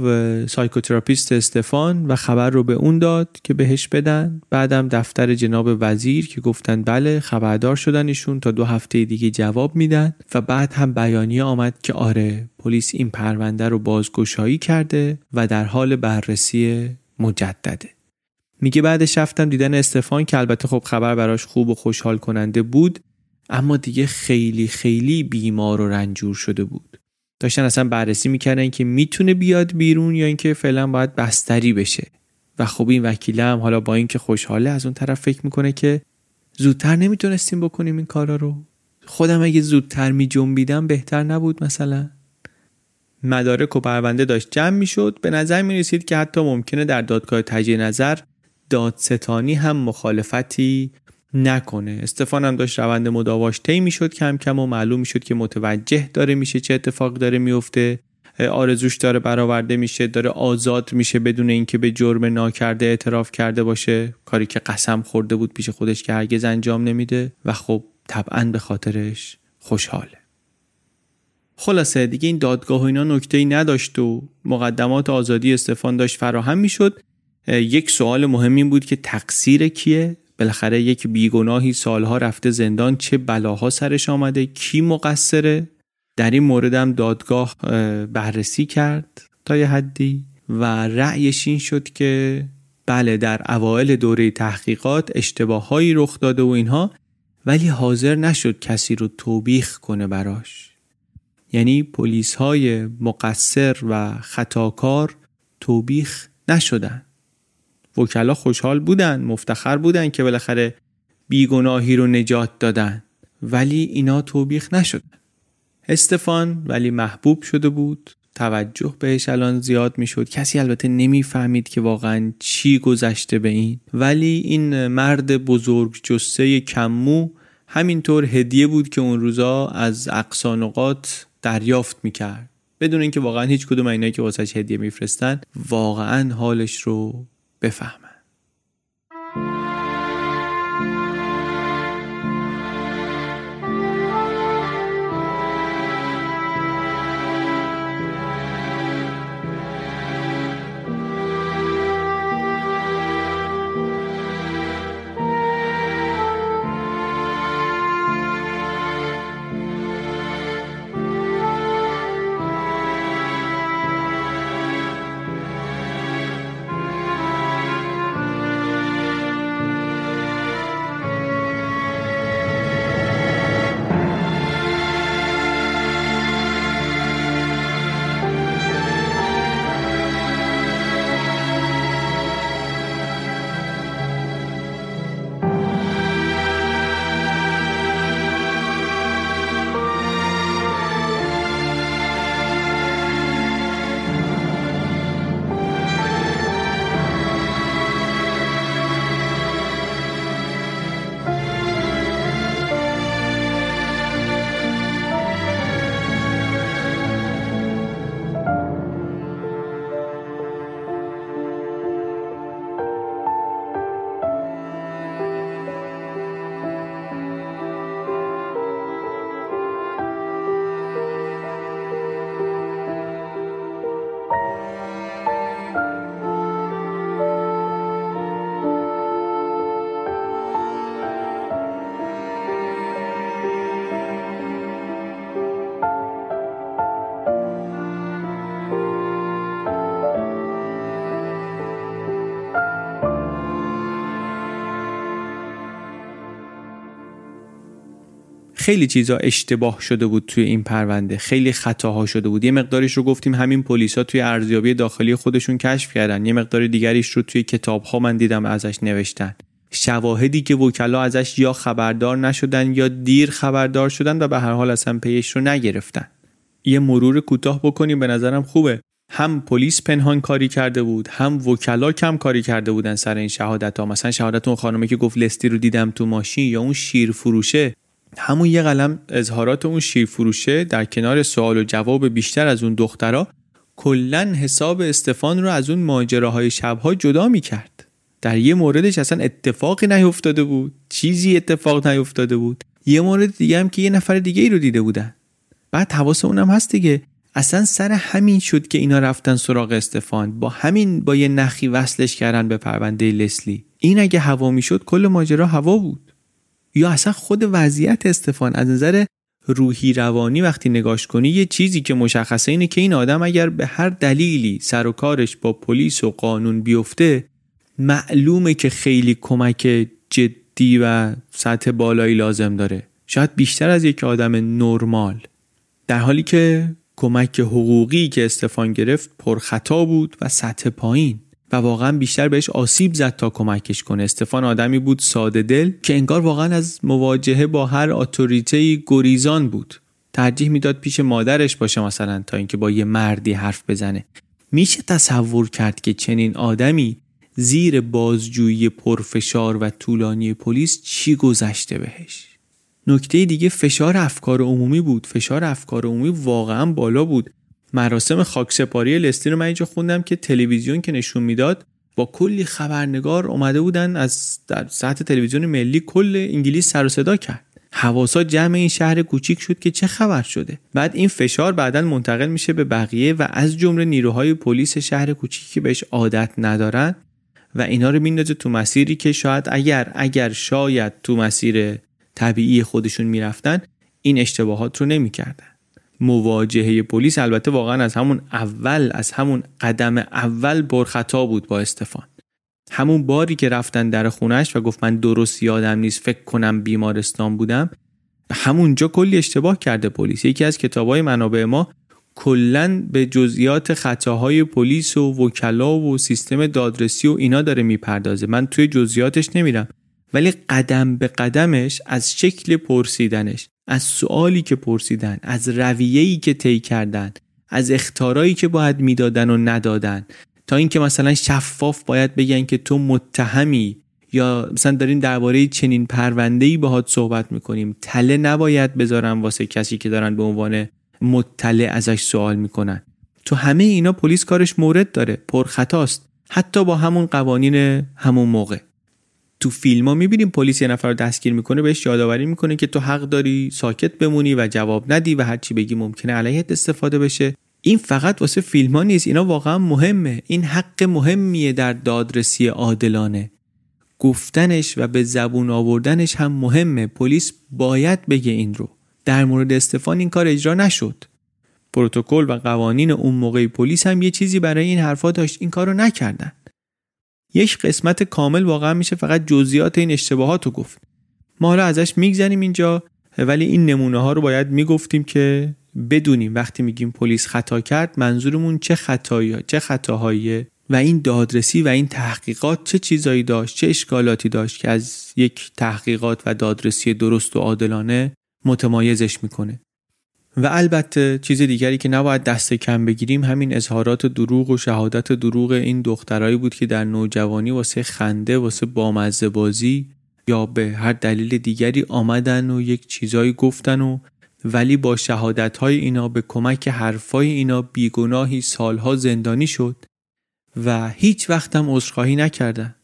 psychotherapist استفان و خبر رو به اون داد که بهش بدن. بعدم دفتر جناب وزیر که گفتن بله خبردار شدن ایشون تا دو هفته دیگه جواب میدن. و بعد هم بیانیه آمد که آره پلیس این پرونده رو بازگشایی کرده و در حال بررسی مجدده. میگه بعدش رفتم دیدن استفان که البته خب خبر براش خوب و خوشحال کننده بود اما دیگه خیلی خیلی بیمار و رنجور شده بود. داشتن اصلا بررسی می‌کردن که می‌تونه بیاد بیرون یا اینکه فعلا باید بستری بشه. و خب این وکیله هم حالا با اینکه خوشحاله از اون طرف فکر می‌کنه که زودتر نمی‌تونستیم بکنیم این کارا رو. خودم اگه زودتر می جنبیدم بهتر نبود مثلا. مدارک و پرونده داشت جمع می‌شد. به نظر می رسید که حتی ممکنه در دادگاه تجیه نظر دادستانی هم مخالفتی نکنه. استفان هم داشت روند مداواش طی می‌شد کم کم و معلوم می‌شد که متوجه داره میشه چه اتفاق داره میفته آرزوش داره برآورده میشه داره آزاد میشه بدون اینکه به جرم ناکرده اعتراف کرده باشه. کاری که قسم خورده بود پیش خودش که هرگز انجام نمیده و خب طبعا به خاطرش خوشحاله. خلاصه دیگه این دادگاه و اینا نکته ای نداشت و مقدمات آزادی استفان داشت فراهم می‌شد. یک سوال مهم این بود که تقصیر کیه؟ بالاخره یک بیگناهی سالها رفته زندان چه بلاها سرش آمده کی مقصره؟ در این موردم دادگاه بررسی کرد تا یه حدی و رأیش این شد که بله در اوایل دوره تحقیقات اشتباههایی رخ داده و اینها ولی حاضر نشد کسی رو توبیخ کنه براش. یعنی پلیس های مقصر و خطاکار توبیخ نشدن. وکلا خوشحال بودن مفتخر بودن که بالاخره بیگناهی رو نجات دادن. ولی اینا توبیخ نشدن. استفان ولی محبوب شده بود. توجه بهش الان زیاد می‌شد. کسی البته نمی‌فهمید که واقعا چی گذشته به این. ولی این مرد بزرگ جسه کمو همینطور هدیه بود که اون روزا از اقصانقات دریافت می‌کرد. بدون اینکه واقعا هیچ کدوم اینایی که واسش هدیه میفرستن واقعا حالش رو بفهمن خیلی چیزا اشتباه شده بود توی این پرونده. خیلی خطاها شده بود. یه مقدارش رو گفتیم همین پلیسا توی ارزیابی داخلی خودشون کشف کردن. یه مقدار دیگریش رو توی کتاب ها من دیدم ازش نوشتن. شواهدی که وکلا ازش یا خبردار نشدن یا دیر خبردار شدن و به هر حال اصلا پیش رو نگرفتن. یه مرور کوتاه بکنیم به نظرم خوبه. هم پلیس پنهان کاری کرده بود هم وکلا کم کاری کرده بودن سر این شهادت ها مثلا شهادت اون خانمه که گفت لستی رو دیدم تو ماشین یا اون شیر فروشه همون یه قلم اظهارات اون شیر فروشه در کنار سوال و جواب بیشتر از اون دخترها کلا حساب استفان رو از اون ماجراهای شبها جدا می‌کرد. در یه موردش اصلا اتفاقی نیفتاده بود چیزی اتفاق نیفتاده بود. یه مورد دیگه هم که یه نفر دیگه ای رو دیده بودن. بعد حواس اونم هست دیگه. اصلا سر همین شد که اینا رفتن سراغ استفان. با همین با یه نخی وصلش کردن به پرونده لسلی. این اگه هوا می‌شد کل ماجرا هوا بود. یا اصلا خود وضعیت استفان از نظر روحی روانی وقتی نگاش کنی یه چیزی که مشخصه اینه که این آدم اگر به هر دلیلی سر و کارش با پلیس و قانون بیفته معلومه که خیلی کمک جدی و سطح بالایی لازم داره. شاید بیشتر از یک آدم نرمال. در حالی که کمک حقوقی که استفان گرفت پرخطا بود و سطح پایین. و واقعا بیشتر بهش آسیب زد تا کمکش کنه. استفان آدمی بود ساده دل که انگار واقعا از مواجهه با هر اتوریته گریزان بود. ترجیح می‌داد پیش مادرش باشه مثلا تا اینکه با یه مردی حرف بزنه. میشه تصور کرد که چنین آدمی زیر بازجویی پرفشار و طولانی پلیس چی گذشته بهش؟ نکته دیگه فشار افکار عمومی بود. فشار افکار عمومی واقعا بالا بود. مراسم خاکسپاری لستی رو من اینجا خوندم که تلویزیون که نشون می‌داد با کلی خبرنگار اومده بودن از در سطح تلویزیون ملی کل انگلیس سر و صدا کرد. حواسا جمع این شهر کوچیک شد که چه خبر شده. بعد این فشار بعدا منتقل میشه به بقیه و از جمله نیروهای پلیس شهر کوچیکی که بهش عادت ندارن و اینا رو میندازه تو مسیری که شاید اگر اگر شاید تو مسیر طبیعی خودشون می‌رفتن این اشتباهات رو نمی‌کردن. مواجهه پلیس البته واقعا از همون اول از همون قدم اول برخطا بود با استفان. همون باری که رفتن در خونش و گفت من درست یادم نیست فکر کنم بیمارستان بودم همونجا کلی اشتباه کرده پلیس. یکی از کتابای منابع ما کلا به جزئیات خطاهای پلیس و وکلا و سیستم دادرسی و اینا داره می‌پردازه. من توی جزئیاتش نمیرم ولی قدم به قدمش از شکل پرسیدنش از سوالی که پرسیدن از رویه‌ای که طی کردن از اختارایی که باید می‌دادن و ندادن. تا اینکه مثلا شفاف باید بگن که تو متهمی یا مثلا داریم درباره چنین پرونده‌ای باهات صحبت می‌کنیم. تله نباید بذارن واسه کسی که دارن به عنوان مطلع ازش سوال می‌کنن. تو همه اینا پلیس کارش مورد داره. پرخطاست. حتی با همون قوانین همون موقع. تو فیلم ها می‌بینیم پلیس یه نفر رو دستگیر می‌کنه بهش یادآوری می‌کنه که تو حق داری ساکت بمونی و جواب ندی و هرچی بگی ممکنه علیهت استفاده بشه. این فقط واسه فیلم ها نیست اینا واقعا مهمه. این حق مهمیه در دادرسی عادلانه. گفتنش و به زبون آوردنش هم مهمه. پلیس باید بگه این رو. در مورد استفان این کار اجرا نشد. پروتکل و قوانین اون موقع پلیس هم یه چیزی برای این حرفا داشت. این کارو نکردن. یک قسمت کامل واقعا میشه فقط جزئیات این اشتباهات رو گفت. ما حالا ازش میگذنیم اینجا ولی این نمونه ها رو باید می‌گفتیم که بدونیم وقتی میگیم پلیس خطا کرد منظورمون چه خطایی چه خطاهاییه و این دادرسی و این تحقیقات چه چیزایی داشت چه اشکالاتی داشت که از یک تحقیقات و دادرسی درست و عادلانه متمایزش می‌کنه. و البته چیز دیگری که نباید دست کم بگیریم همین اظهارات دروغ و شهادت دروغ این دخترایی بود که در نوجوانی واسه خنده واسه بامزه بازی یا به هر دلیل دیگری آمدن و یک چیزایی گفتن و ولی با شهادت های اینا به کمک حرفای اینا بیگناهی سالها زندانی شد و هیچ وقت هم عذرخواهی نکردن.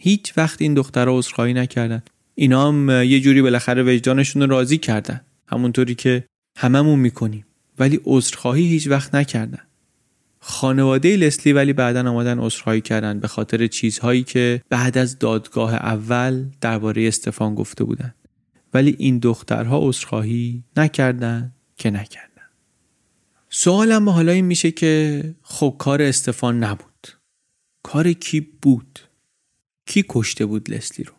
هیچ وقت این دخترها عذرخواهی نکردن. اینا هم یه جوری بالاخره وجدانشون رو راضی کردن. همونطوری که هممون می‌کنیم. ولی عذرخواهی هیچ وقت نکردن. خانواده لسلی ولی بعدا آمدن عذرخواهی کردن به خاطر چیزهایی که بعد از دادگاه اول درباره استفان گفته بودن. ولی این دخترها عذرخواهی نکردن که نکردن. سوالم حالا این میشه که خب کار استفان نبود. کار کی بود؟ کی کشته بود لسلی رو؟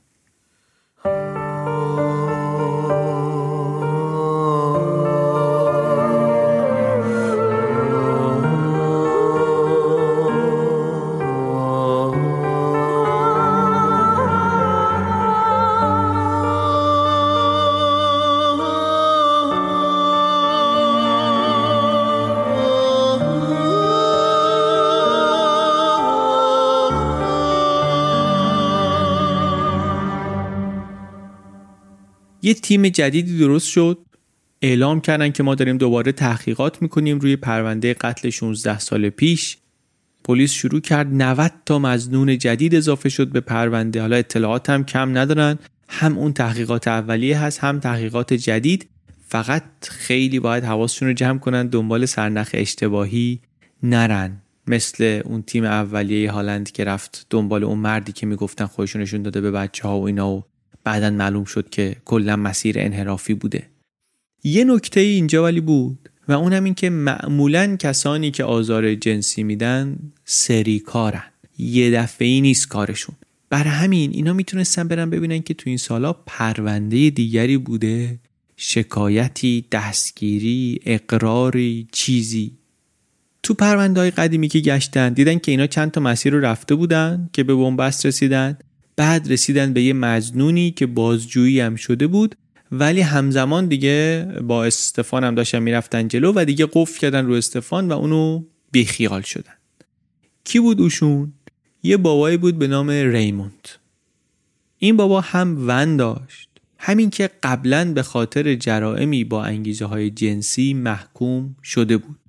تیم جدیدی درست شد. اعلام کردن که ما داریم دوباره تحقیقات می‌کنیم روی پرونده قتل 16 سال پیش. پلیس شروع کرد 90 تا مزنون جدید اضافه شد به پرونده. حالا اطلاعات هم کم ندارن. هم اون تحقیقات اولیه هست هم تحقیقات جدید. فقط خیلی باید حواسشون رو جمع کنن دنبال سرنخ اشتباهی نرن. مثل اون تیم اولیه هالند که رفت دنبال اون مردی که می‌گفتن خودشونشون داده به بچه ها و اینا و بعدا معلوم شد که کلا مسیر انحرافی بوده. یه نکته اینجا ولی بود و اونم این که معمولا کسانی که آزار جنسی میدن سری کارن. یه دفعه ای نیست کارشون. برای همین اینا می‌تونستن برن ببینن که تو این سالا پرونده دیگری بوده شکایتی دستگیری اقراری چیزی. تو پرونده های قدیمی که گشتن دیدن که اینا چند تا مسیر رو رفته بودن که به بنبست رسیدن. بعد رسیدن به یه مزنونی که بازجویی هم شده بود ولی همزمان دیگه با استفان هم داشتن می‌رفتن جلو و دیگه قفل کردن رو استفان و اونو بیخیال شدن. کی بود اوشون؟ یه بابایی بود به نام ریموند. این بابا هم ون داشت. همین که قبلا به خاطر جرائمی با انگیزه های جنسی محکوم شده بود.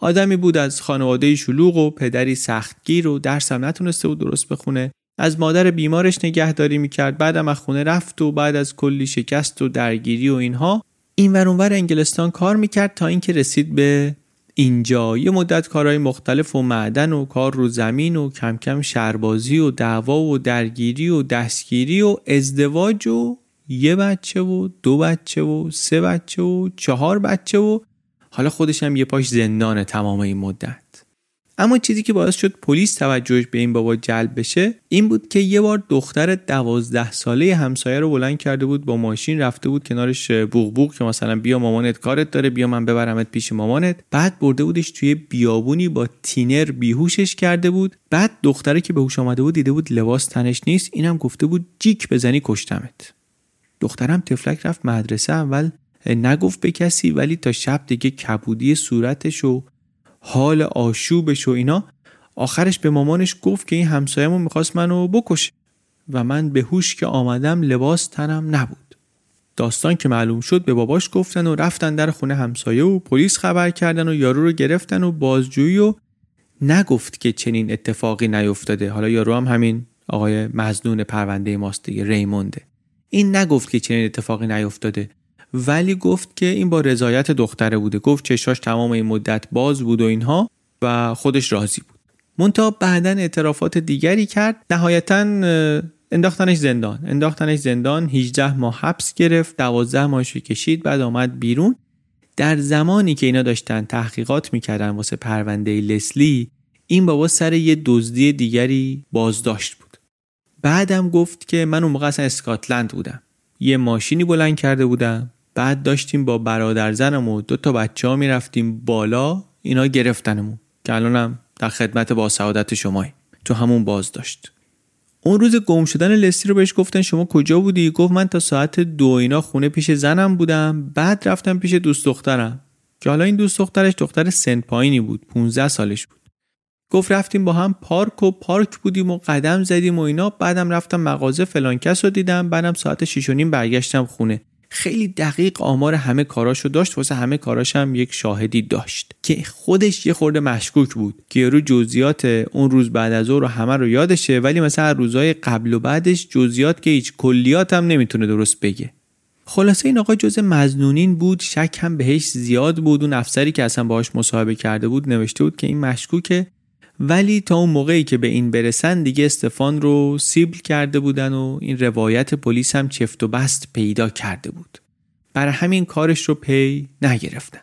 آدمی بود از خانواده شلوغ و پدری سختگیر و درسم نتونسته بود درست بخونه. از مادر بیمارش نگهداری می‌کرد. بعدم از خونه رفت و بعد از کلی شکست و درگیری و اینها این ورانور انگلستان کار می‌کرد تا اینکه رسید به اینجا. یه مدت کارهای مختلف و معدن و کار رو زمین و کم کم شربازی و دعوا و درگیری و دستگیری و ازدواج و یه بچه و دو بچه و سه بچه و چهار بچه و حالا خودش هم یه پاش زندانه تمام این مدت. اما چیزی که باعث شد پلیس توجهش به این بابا جلب بشه این بود که یه بار دختر دوازده ساله همسایه رو بلند کرده بود با ماشین رفته بود کنارش بوغ بوغ که مثلا بیا مامانت کارت داره بیا من ببرمت پیش مامانت. بعد برده بودش توی بیابونی با تینر بیهوشش کرده بود. بعد دختره که به هوش آمده بود دیده بود لباس تنش نیست اینم گفته بود جیک بزنی کشتمت. دخترم تفلک رفت مدرسه اول نگفت به کسی ولی تا شب دیگه کبودی صورتش و حال آشوبش و اینا. آخرش به مامانش گفت که این همسایه‌مون می‌خواست منو بکشه و من به هوش که آمدم لباس تنم نبود. داستان که معلوم شد به باباش گفتن و رفتن در خونه همسایه و پلیس خبر کردن و یارو رو گرفتن و بازجویی و نگفت که چنین اتفاقی نیفتاده. حالا یارو هم همین آقای مزنون پرونده ماست دیگه ریمونده. این نگفت که چنین اتفاقی نیفتاده. ولی گفت که این با رضایت دختره بوده. گفت چشاش تمام این مدت باز بود و اینها و خودش راضی بود. منتها بعدا اعترافات دیگری کرد. نهایتا انداختنش زندان. انداختنش زندان. 18 ماه حبس گرفت. 12 ماهش کشید. بعد آمد بیرون. در زمانی که اینا داشتن تحقیقات می‌کردن واسه پرونده لسلی این بابا سر یه دزدی دیگری بازداشت بود. بعدم گفت که من اون موقع اصلا اسکاتلند بودم. یه ماشینی بلند کرده بودم. بعد داشتیم با برادر زنم و دو تا بچه ها می‌رفتیم بالا اینا گرفتنمون که الانم در خدمت با سعادت شمایی تو همون باز داشت. اون روز گم شدن لستی رو بهش گفتن شما کجا بودی؟ گفت من تا ساعت دو اینا خونه پیش زنم بودم بعد رفتم پیش دوست دخترم. که حالا این دوست دخترش دختر سن پایینی بود 15 سالش بود. گفت رفتیم با هم پارک و پارک بودیم و قدم زدیم و اینا بعدم رفتم مغازه فلان کس رو دیدم بعدم ساعت 6 و نیم برگشتم خونه. خیلی دقیق آمار همه کاراشو داشت واسه همه کاراش هم یک شاهدی داشت که خودش یه خورده مشکوک بود که رو جزئیات اون روز بعد از اون رو همه رو یادشه ولی مثلا روزهای قبل و بعدش جزئیات که هیچ کلیات هم نمی‌تونه درست بگه. خلاصه این آقا جز مزنونین بود شک هم بهش زیاد بود. اون افسری که اصلا باهاش مصاحبه کرده بود نوشته بود که این مشکوکه. ولی تا اون موقعی که به این برسن دیگه استفان رو سیبل کرده بودن و این روایت پلیس هم چفت و بست پیدا کرده بود. برای همین کارش رو پی نگرفتن.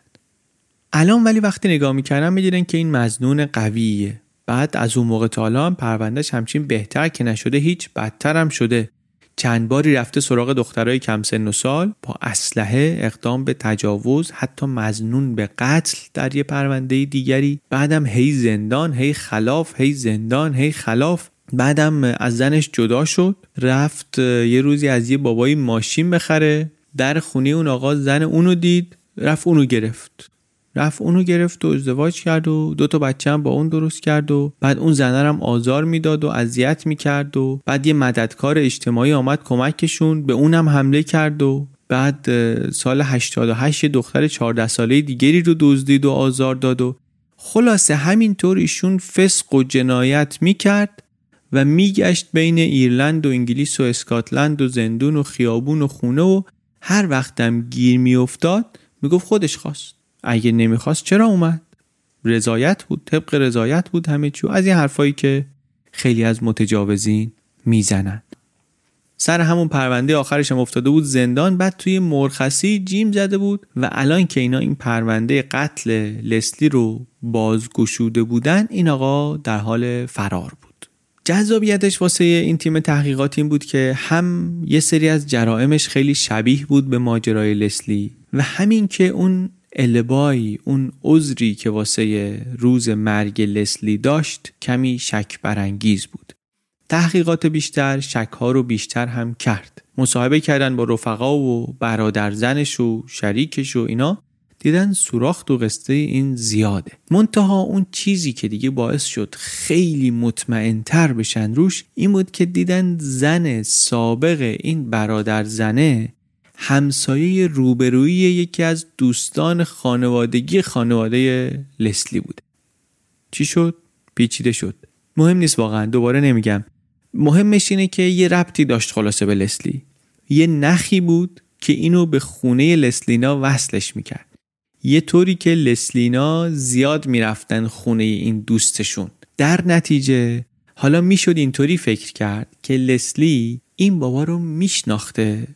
الان ولی وقتی نگاه می‌کردن می‌دیدن که این مظنون قویه. بعد از اون موقع تا الان پروندهش همچین بهتر که نشده هیچ بدتر هم شده. چند باری رفته سراغ دخترای کم سن و سال با اسلحه اقدام به تجاوز حتی مظنون به قتل در یه پرونده دیگری. بعدم هی زندان هی خلاف هی زندان هی خلاف. بعدم از زنش جدا شد رفت یه روزی از یه بابایی ماشین بخره. در خونه اون آقا زن اونو دید رفت اونو گرفت. رفت اونو گرفت و ازدواج کرد و دو تا بچه هم با اون درست کرد و بعد اون زنه آزار می‌داد و اذیت می‌کرد و بعد یه مددکار اجتماعی آمد کمکشون به اونم حمله کرد و بعد سال 88 یه دختر 14 ساله دیگری رو دزدید و آزار داد و خلاصه همینطور ایشون فسق و جنایت می‌کرد و میگشت بین ایرلند و انگلیس و اسکاتلند و زندون و خیابون و خونه و هر وقتم گیر میافتاد می‌گفت خودش خواست. اگه نمی‌خواست چرا اومد؟ رضایت بود طبق رضایت بود همه چی از این حرفایی که خیلی از متجاوزین می‌زنند سر همون پرونده آخرش هم افتاده بود زندان بعد توی مرخصی جیم زده بود و الان که اینا این پرونده قتل لسلی رو بازگشوده بودن این آقا در حال فرار بود. جذابیتش واسه این تیم تحقیقات این بود که هم یه سری از جرائمش خیلی شبیه بود به ماجرای لسلی و همین که اون البایی اون عذری که واسه روز مرگ لسلی داشت کمی شک برانگیز بود. تحقیقات بیشتر شکها رو بیشتر هم کرد. مصاحبه کردن با رفقا و برادر زنش و شریکش و اینا دیدن سوراخ و قصه این زیاده. منتها اون چیزی که دیگه باعث شد خیلی مطمئنتر بشن روش این بود که دیدن زن سابق این برادر زنه همسایه روبرویی یکی از دوستان خانوادگی خانواده لسلی بوده. چی شد؟ پیچیده شد. مهم نیست واقعا دوباره نمیگم. مهمش اینه که یه ربطی داشت خلاصه به لسلی. یه نخی بود که اینو به خونه لسلینا وصلش می‌کرد. یه طوری که لسلینا زیاد می‌رفتن خونه این دوستشون. در نتیجه حالا می‌شد اینطوری فکر کرد که لسلی این بابا رو میشناخته.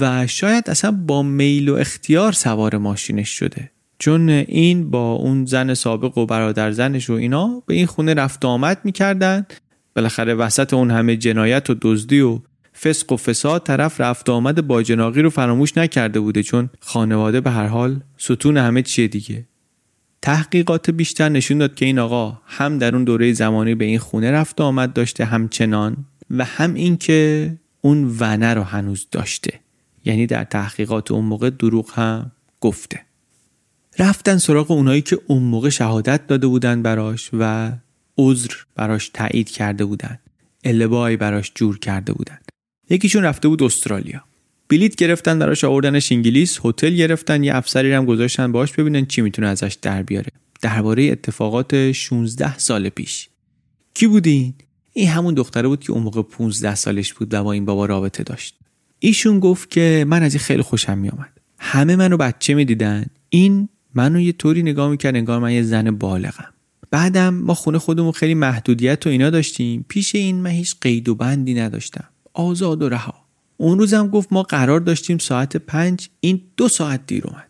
و شاید اصلا با میل و اختیار سوار ماشینش شده. چون این با اون زن سابق و برادر زنش و اینا به این خونه رفت آمد می‌کردن. بالاخره وسط اون همه جنایت و دزدی و فسق و فساد طرف رفت آمد با جناقی رو فراموش نکرده بوده چون خانواده به هر حال ستون همه چیه دیگه. تحقیقات بیشتر نشون داد که این آقا هم در اون دوره زمانی به این خونه رفت آمد داشته همچنان و هم اینکه اون ونه رو هنوز داشته. یعنی در تحقیقات اون موقع دروغ هم گفته. رفتن سراغ اونایی که اون موقع شهادت داده بودن براش و عذر براش تایید کرده بودن. البای براش جور کرده بودن. یکیشون رفته بود استرالیا. بلیت گرفتن براش آوردنش انگلیس. هتل گرفتن یه افسری هم گذاشتن باش ببینن چی می‌تونه ازش در بیاره. درباره اتفاقات 16 سال پیش. کی بودین این؟ همون دختره بود که اون موقع 15 سالش بود و با این بابا رابطه داشت. ایشون گفت که من از این خیلی خوشم میامد همه منو بچه می‌دیدن. این منو یه طوری نگاه می‌کرد انگار من یه زن بالغم. بعدم ما خونه خودمون خیلی محدودیت و اینا داشتیم. پیش این من هیچ قید و بندی نداشتم. آزاد و رها. اون روزم گفت ما قرار داشتیم ساعت پنج این دو ساعت دیر اومد.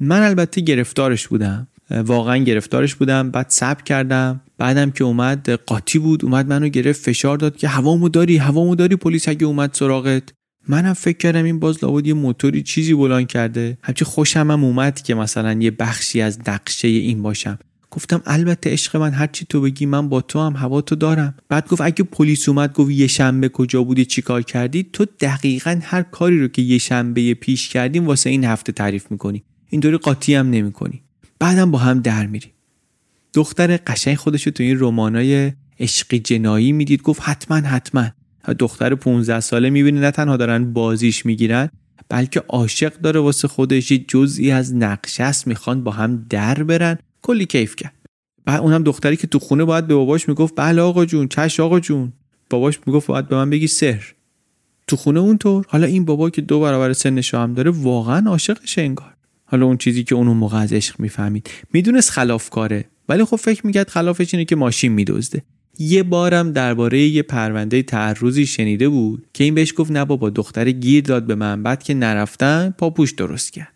من البته گرفتارش بودم. واقعا گرفتارش بودم. بعد صبر کردم. بعدم که اومد قاطی بود. اومد منو گرفت فشار داد که هوامو داری هوامو داری پلیس اگه اومد سراغت. منم فکر کردم این باز لابد یه موتوری چیزی بلان کرده. همچی خوشم هم اومد که مثلا یه بخشی از نقشه این باشم. گفتم البته عشق من هرچی تو بگی من با تو هم هوا تو دارم. بعد گفت اگه پلیس اومد گفت یه شنبه کجا بودی چیکار کردی؟ تو دقیقا هر کاری رو که یه شنبه پیش کردیم واسه این هفته تعریف می‌کنی. اینطوری قاطی هم نمی‌کنی. بعدم با هم در میری دختر قشنگ خودشو تو این رمانای عشقی جنایی می‌دید. گفت حتما حتما. دختر 15 ساله می‌بینه نه تنها دارن بازیش می‌گیرن بلکه عاشق داره واسه خودش یه جزئی از نقشه است می‌خوان با هم در برن. کلی کیف کرد. بعد اونم دختری که تو خونه باید به باباش می‌گفت بله آقا جون چش آقا جون. باباش می‌گفت باید به من بگی سر تو خونه اونطور. حالا این بابا که دو برابر سنش هم داره واقعا عاشقش انگار. حالا اون چیزی که اون موقع عشق می‌فهمید. می‌دونست خلاف کاره ولی خب فکر می‌کرد خلافش اینه که ماشین میدزده. یه بارم درباره یه پرونده تعرضی شنیده بود که این بهش گفت نه بابا دختر گیر داد به من بعد که نرفتن پاپوش درست کرد.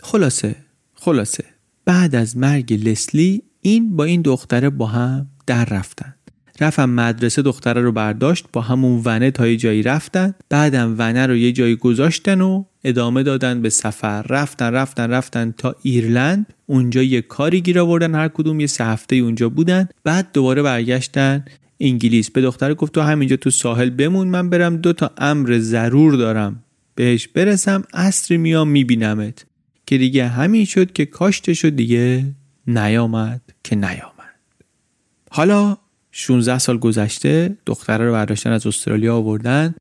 خلاصه خلاصه. بعد از مرگ لسلی این با این دختره با هم در رفتن. رفتم مدرسه دختره رو برداشت با همون ونه تا یه جایی رفتن. بعدم ونه رو یه جایی گذاشتن و ادامه دادن به سفر. رفتن رفتن رفتن تا ایرلند. اونجا یه کاری گیر آوردن هر کدوم یه سه هفته اونجا بودن. بعد دوباره برگشتن انگلیس. به دختر گفت تو همینجا تو ساحل بمون من برم دو تا امر ضرور دارم. بهش برسم اصری میام میبینمت. که دیگه همین شد که کاشتشو دیگه نیامد که نیامد. حالا 16 سال گذشته دختره رو برداشتن از استرالیا آوردن.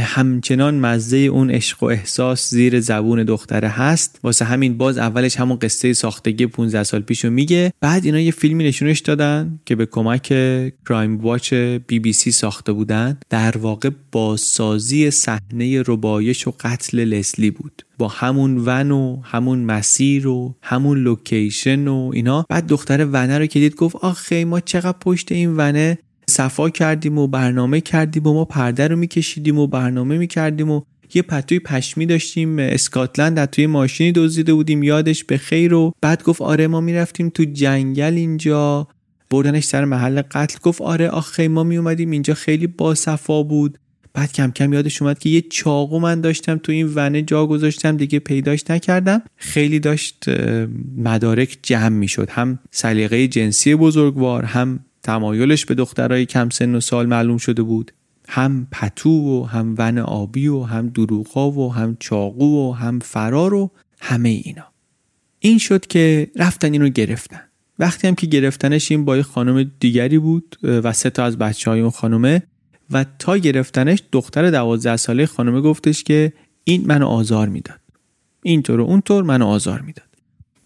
همچنان مزه اون عشق و احساس زیر زبون دختره هست. واسه همین باز اولش همون قصه ساختگی 15 سال پیشو میگه. بعد اینا یه فیلمی نشونش دادن که به کمک Crimewatch بی بی سی ساخته بودن. در واقع بازسازی صحنه ربایش و قتل لسلی بود. با همون ون و همون مسیر و همون لوکیشن و اینا. بعد دختر ونه رو که دید گفت آخه ما چقدر پشت این ونه؟ صفا کردیم و برنامه کردیم و ما پرده رو میکشیدیم و برنامه می‌کردیم و یه پتوی پشمی داشتیم اسکاتلند از توی ماشینی دزدیده بودیم یادش به خیر و بعد گفت آره ما می‌رفتیم تو جنگل اینجا. بردنش سر محل قتل گفت آره آخه ما می اومدیم اینجا خیلی باصفا بود. بعد کم کم یادش اومد که یه چاقو من داشتم تو این ونه جا گذاشتم دیگه پیداش نکردم. خیلی داشت مدارک جمع می‌شد هم سلیقه جنسی بزرگوار هم تمایلش به دخترای کم سن و سال معلوم شده بود. هم پتو و هم ون آبی و هم دروغا و هم چاقو و هم فرار و همه اینا. این شد که رفتن اینو گرفتن. وقتی هم که گرفتنش این با خانم دیگری بود و سه تا از بچه های اون خانومه و تا گرفتنش دختر دوازده ساله خانومه گفتش که این منو آزار می‌داد. اینطور و اونطور منو آزار می‌داد.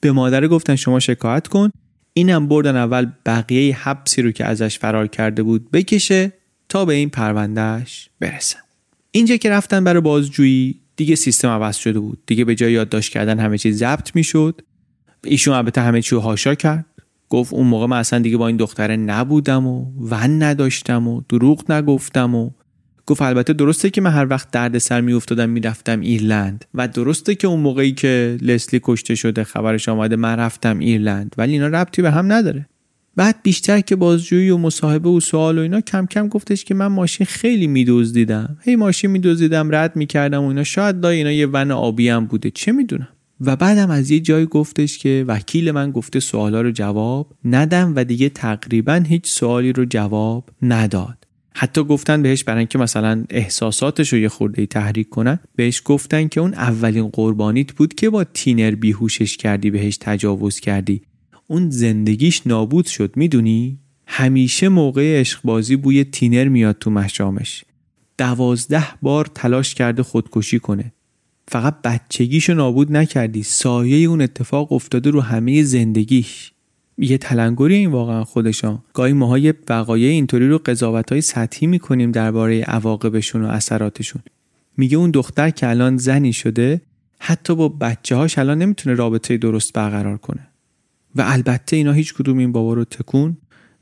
به مادر گفتن شما شکایت کن. اینم بردن اول بقیه حبسی رو که ازش فرار کرده بود بکشه تا به این پروندهش برسن. اینجا که رفتن برای بازجویی دیگه سیستم عوض شده بود. دیگه به جای یادداشت کردن همه چیز ضبط می‌شد. ایشون البته همه چی هاشا کرد. گفت اون موقع من اصلا دیگه با این دختره نبودم و ون نداشتم و دروغ نگفتم و گفت البته درسته که من هر وقت درد سر میافتادم می‌رفتم ایرلند و درسته که اون موقعی که لسلی کشته شده خبرش آمده من رفتم ایرلند ولی اینا ربطی به هم نداره. بعد بیشتر که بازجویی و مصاحبه و سوال و اینا کم کم گفتش که من ماشین خیلی میدزدیدم. هی ماشین میدزدیدم رد می‌کردم و اینا. شاید دا اینا یه ون آبی هم بوده چه می‌دونم. و بعدم از یه جای گفتش که وکیل من گفته سوالا رو جواب ندم و دیگه تقریبا هیچ سوالی رو جواب نداد. حتی گفتن بهش برای اینکه مثلا احساساتش رو یه خورده تحریک کنن بهش گفتن که اون اولین قربانیت بود که با تینر بیهوشش کردی بهش تجاوز کردی. اون زندگیش نابود شد می‌دونی؟ همیشه موقع عشقبازی بوی تینر میاد تو مشامش. دوازده بار تلاش کرده خودکشی کنه. فقط بچگیشو نابود نکردی. سایه اون اتفاق افتاده رو همه زندگیش. یه تلنگری این واقعا خودشان. گاهی ماهای وقایع اینطوری رو قضاوت های سطحی می‌کنیم درباره عواقبشون و اثراتشون. میگه اون دختر که الان زنی شده حتی با بچه هاش الان نمی‌تونه رابطه درست برقرار کنه. و البته اینا هیچ کدوم این بابا رو تکون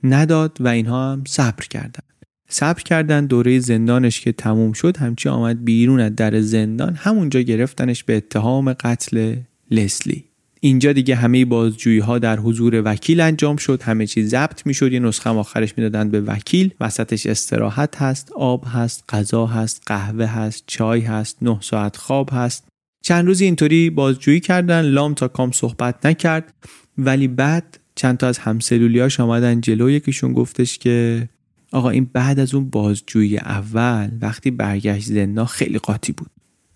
نداد و اینها هم صبر کردن. صبر کردن دوره زندانش که تموم شد همچی آمد بیرون از در زندان همونجا گرفتنش به اتهام قتل لسلی. اینجا دیگه همه بازجویی ها در حضور وکیل انجام شد. همه چیز ضبط می‌شد. یه نسخه آخرش می‌دادن به وکیل. وسطش استراحت هست آب هست غذا هست قهوه هست چای هست نه ساعت خواب هست. چند روزی اینطوری بازجویی کردن. لام تا کام صحبت نکرد. ولی بعد چند تا از همسلولیاش آمدن جلو. یکیشون گفتش که آقا این بعد از اون بازجویی اول وقتی برگشت زندان خیلی قاطی بود.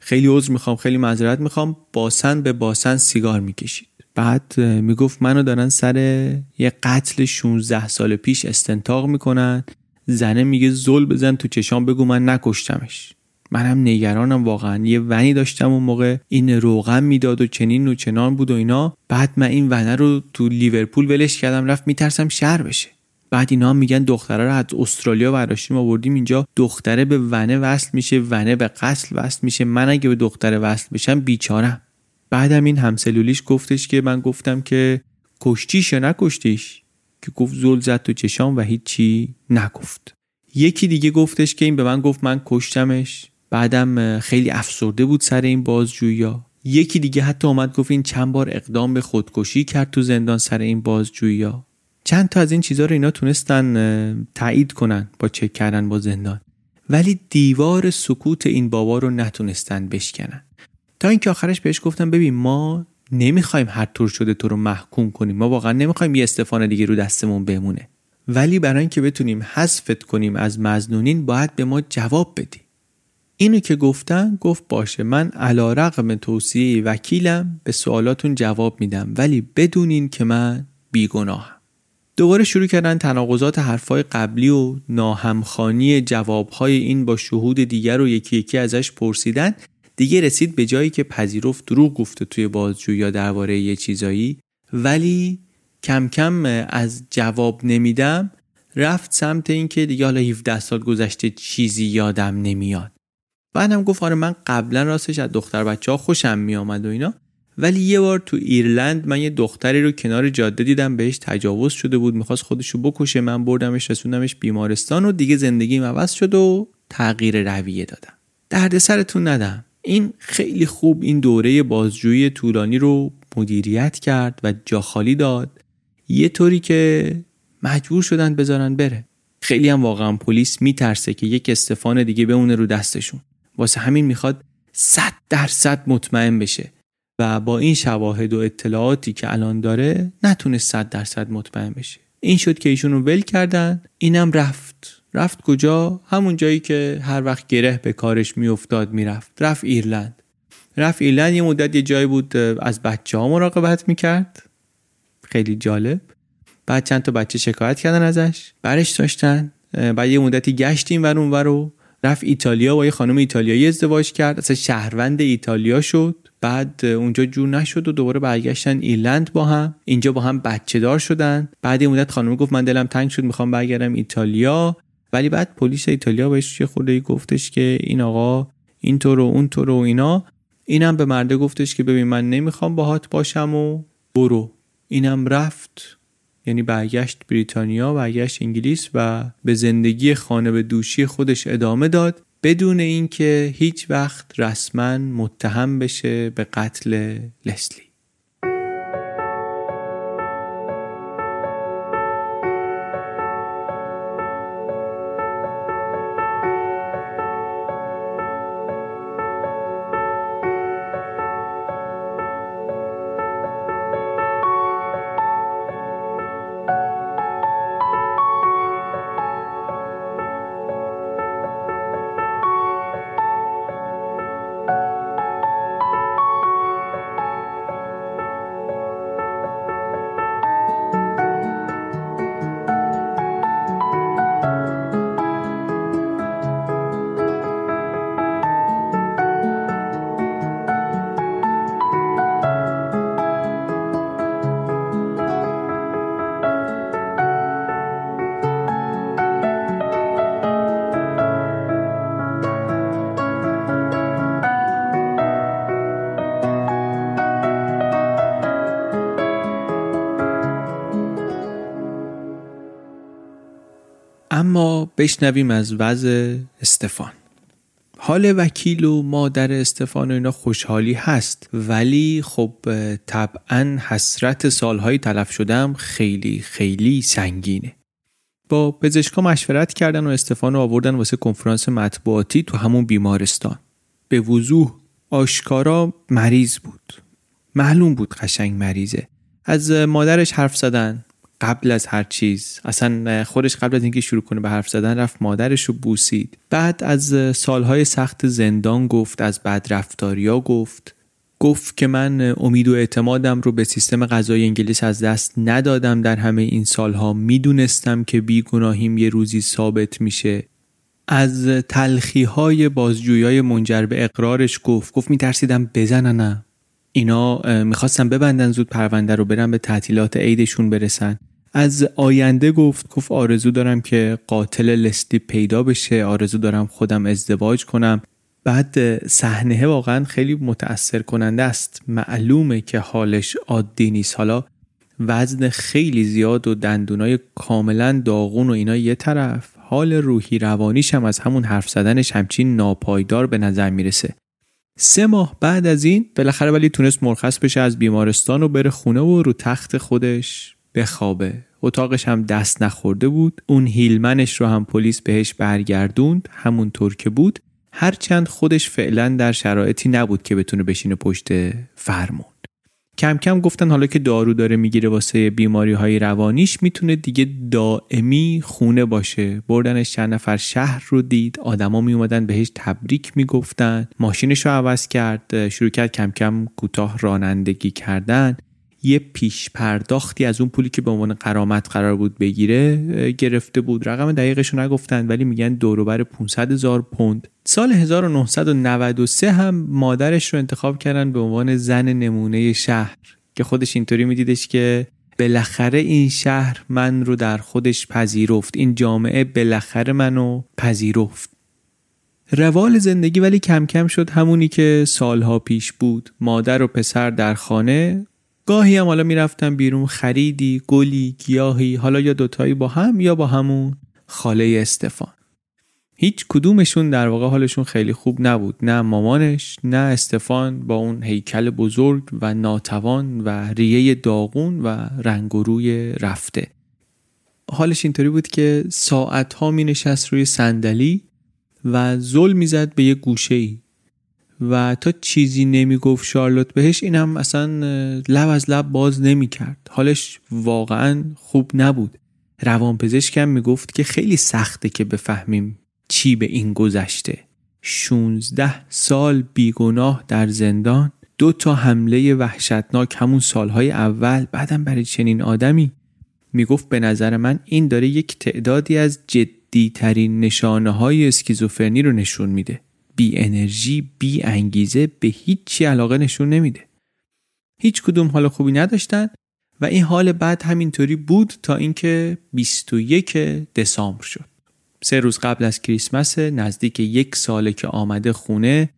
خیلی عذر می‌خوام خیلی معذرت می‌خوام. باسن به باسن سیگار می‌کشید. بعد می‌گفت منو دارن سر یه قتل 16 سال پیش استنتاق می‌کنن. زنه میگه زل بزن تو چشام بگو من نکشتمش. منم نگرانم واقعا. یه ونی داشتم اون موقع. این روغن می‌داد و چنین و چنان بود و اینا. بعد من این ونه رو تو لیورپول ولش کردم رفت میترسم شهر بشه. بعد اینا میگن دختره رو از استرالیا برداشتیم آوردیم اینجا. دختره به ونه وصل میشه ونه به قتل وصل میشه. من اگه به دختره وصل بشم بیچارم. بعدم این همسلولیش گفتش که من گفتم که کشتیش یا نکشتیش؟ که گفت زل زد تو چشام و هیچی نگفت. یکی دیگه گفتش که این به من گفت من کشتمش. بعدم خیلی افسرده بود سر این بازجویی یکی دیگه حتی اومد گفت این چند بار اقدام به خودکشی کرد تو زندان سر این بازجویی چند تا از این چیزها رو اینا تونستن تایید کنن با چک کردن با زندان. ولی دیوار سکوت این بابا رو نتونستن بشکنن. تا اینکه آخرش بهش گفتم ببین ما نمی‌خوایم هر طور شده تو رو محکوم کنیم. ما واقعا نمی‌خوایم یه استفانه دیگه رو دستمون بمونه. ولی برای اینکه بتونیم حذفت کنیم از مزنونین باید به ما جواب بدی. اینو که گفتن گفت باشه. من علا رقم توصیه وکیلم به سوالاتون جواب میدم. ولی بدونین که من بیگناهم. دوباره شروع کردن تناقضات حرفای قبلی و ناهمخانی جوابهای این با شهود دیگر رو یکی یکی ازش پرسیدن دیگه رسید به جایی که پذیرفت دروغ گفته توی بازجو یا درباره یه چیزایی. ولی کم کم از جواب نمیدم رفت سمت اینکه دیگه حالا 17 سال گذشته چیزی یادم نمیاد. بعدم گفت آره من قبلا راستش از دختر بچه ها خوشم میآمد و اینا. ولی یه بار تو ایرلند من یه دختری رو کنار جاده دیدم بهش تجاوز شده بود می‌خواست خودشو بکشه من بردمش رسوندمش بیمارستان و دیگه زندگیم عوض شد و تغییر رویه دادم. درد سرتون ندم. این خیلی خوب این دوره بازجویی طولانی رو مدیریت کرد و جا خالی داد. یه طوری که مجبور شدن بذارن بره. خیلی هم واقعا پلیس میترسه که یک استفان دیگه بمونه رو دستشون. واسه همین می‌خواد صد درصد مطمئن بشه. و با این شواهد و اطلاعاتی که الان داره نتونست صد درصد مطمئن بشه. این شد که ایشون رو ول کردن اینم رفت. رفت کجا؟ همون جایی که هر وقت گره به کارش میافتاد می‌رفت. رفت ایرلند. رفت ایرلند یه مدت یه جایی بود از بچه ها مراقبت می‌کرد. خیلی جالب. بعد چند تا بچه شکایت کردن ازش برش داشتن. بعد یه مدتی گشتیم ور اون رو رفت ایتالیا با یه خانم ایتالیایی ازدواج کرد. اصلا شهروند ایتالیا شد. بعد اونجا جور نشد و دوباره برگشتن ایرلند با هم. اینجا با هم بچه دار شدن. بعد یه مدت خانم گفت من دلم تنگ شد می‌خوام برگردم ایتالیا. ولی بعد پلیس ایتالیا بهش یه خورده گفتش که این آقا اینطور و اونطور و اینا. اینم به مرده گفتش که ببین من نمی‌خوام باهات باشم و برو. اینم رفت. یعنی برگشت بریتانیا برگشت انگلیس و به زندگی خانه به دوشی خودش ادامه داد. بدون اینکه هیچ وقت رسما متهم بشه به قتل لسلی. بشنویم از وضع استفان. حال وکیل و مادر استفان و اینا خوشحالی هست ولی خب طبعا حسرت سالهای تلف شدم خیلی خیلی سنگینه. با پزشکا مشورت کردن و استفان رو آوردن واسه کنفرانس مطبوعاتی تو همون بیمارستان. به وضوح آشکارا مریض بود. معلوم بود قشنگ مریضه. از مادرش حرف زدن. قبل از هر چیز. اصلا خودش قبل از اینکه شروع کنه به حرف زدن رفت مادرش رو بوسید. بعد از سالهای سخت زندان گفت از بدرفتاریا گفت. گفت که من امید و اعتمادم رو به سیستم غذای انگلیس از دست ندادم. در همه این سالها می‌دونستم که بیگناهیم یه روزی ثابت میشه. از تلخی های بازجویای منجر به اقرارش گفت. گفت میترسیدم بزننم اینا می‌خواستم ببندن زود پرونده رو برن به تعطیلات عیدشون برسن. از آینده گفت گفت آرزو دارم که قاتل لستی پیدا بشه آرزو دارم خودم ازدواج کنم. بعد صحنه واقعا خیلی متأثر کننده است. معلومه که حالش عادی نیست. حالا وزن خیلی زیاد و دندونای کاملا داغون و اینا یه طرف حال روحی روانیش هم از همون حرف زدنش همچین ناپایدار به نظر می‌رسه. سه ماه بعد از این بالاخره ولی تونست مرخص بشه از بیمارستان و بره خونه و رو تخت خودش. بخوابه. اتاقش هم دست نخورده بود. اون هیلمنش رو هم پلیس بهش برگردوند. همونطور که بود. هرچند خودش فعلا در شرایطی نبود که بتونه بشینه پشت فرمون. کم کم گفتن حالا که دارو داره می‌گیره واسه بیماری های روانیش می‌تونه دیگه دائمی خونه باشه. بردنش چند نفر شهر رو دید. آدما می اومدن بهش تبریک می‌گفتن. ماشینش رو عوض کرد. شروع کرد کم کم کوتاه رانندگی کردن. یه پیش پرداختی از اون پولی که به عنوان قرامت قرار بود بگیره گرفته بود. رقم دقیقش رو نگفتن ولی میگن دوروبر 500 هزار پوند. سال 1993 هم مادرش رو انتخاب کردن به عنوان زن نمونه شهر که خودش اینطوری میدیدش که بالاخره این شهر من رو در خودش پذیرفت. این جامعه بالاخره منو پذیرفت. روال زندگی ولی کم کم شد همونی که سالها پیش بود. مادر و پسر در خانه گاهی هم حالا می‌رفتن بیرون خریدی گلی گیاهی حالا یا دوتایی با هم یا با همون خاله استفان. هیچ کدومشون در واقع حالشون خیلی خوب نبود. نه مامانش نه استفان با اون هیکل بزرگ و ناتوان و ریه داغون و رنگ و روی رفته. حالش اینطوری بود که ساعت ها می نشست روی صندلی و زل می‌زد به یه گوشه ای و تا چیزی نمی‌گفت شارلوت بهش اینم اصلا لب از لب باز نمی‌کرد. حالش واقعا خوب نبود. روانپزشکم می‌گفت که خیلی سخته که بفهمیم چی به این گذشته. 16 سال بیگناه در زندان دو تا حمله وحشتناک همون سالهای اول بعدم برای چنین آدمی. می‌گفت به نظر من این داره یک تعدادی از جدیترین نشانه های اسکیزوفرنی رو نشون میده. بی انرژی بی انگیزه به هیچی علاقه نشون نمیده. هیچ کدوم حال خوبی نداشتن و این حال بعد همینطوری بود تا اینکه 21 دسامبر شد. سه روز قبل از کریسمس نزدیک یک ساله که آمده خونه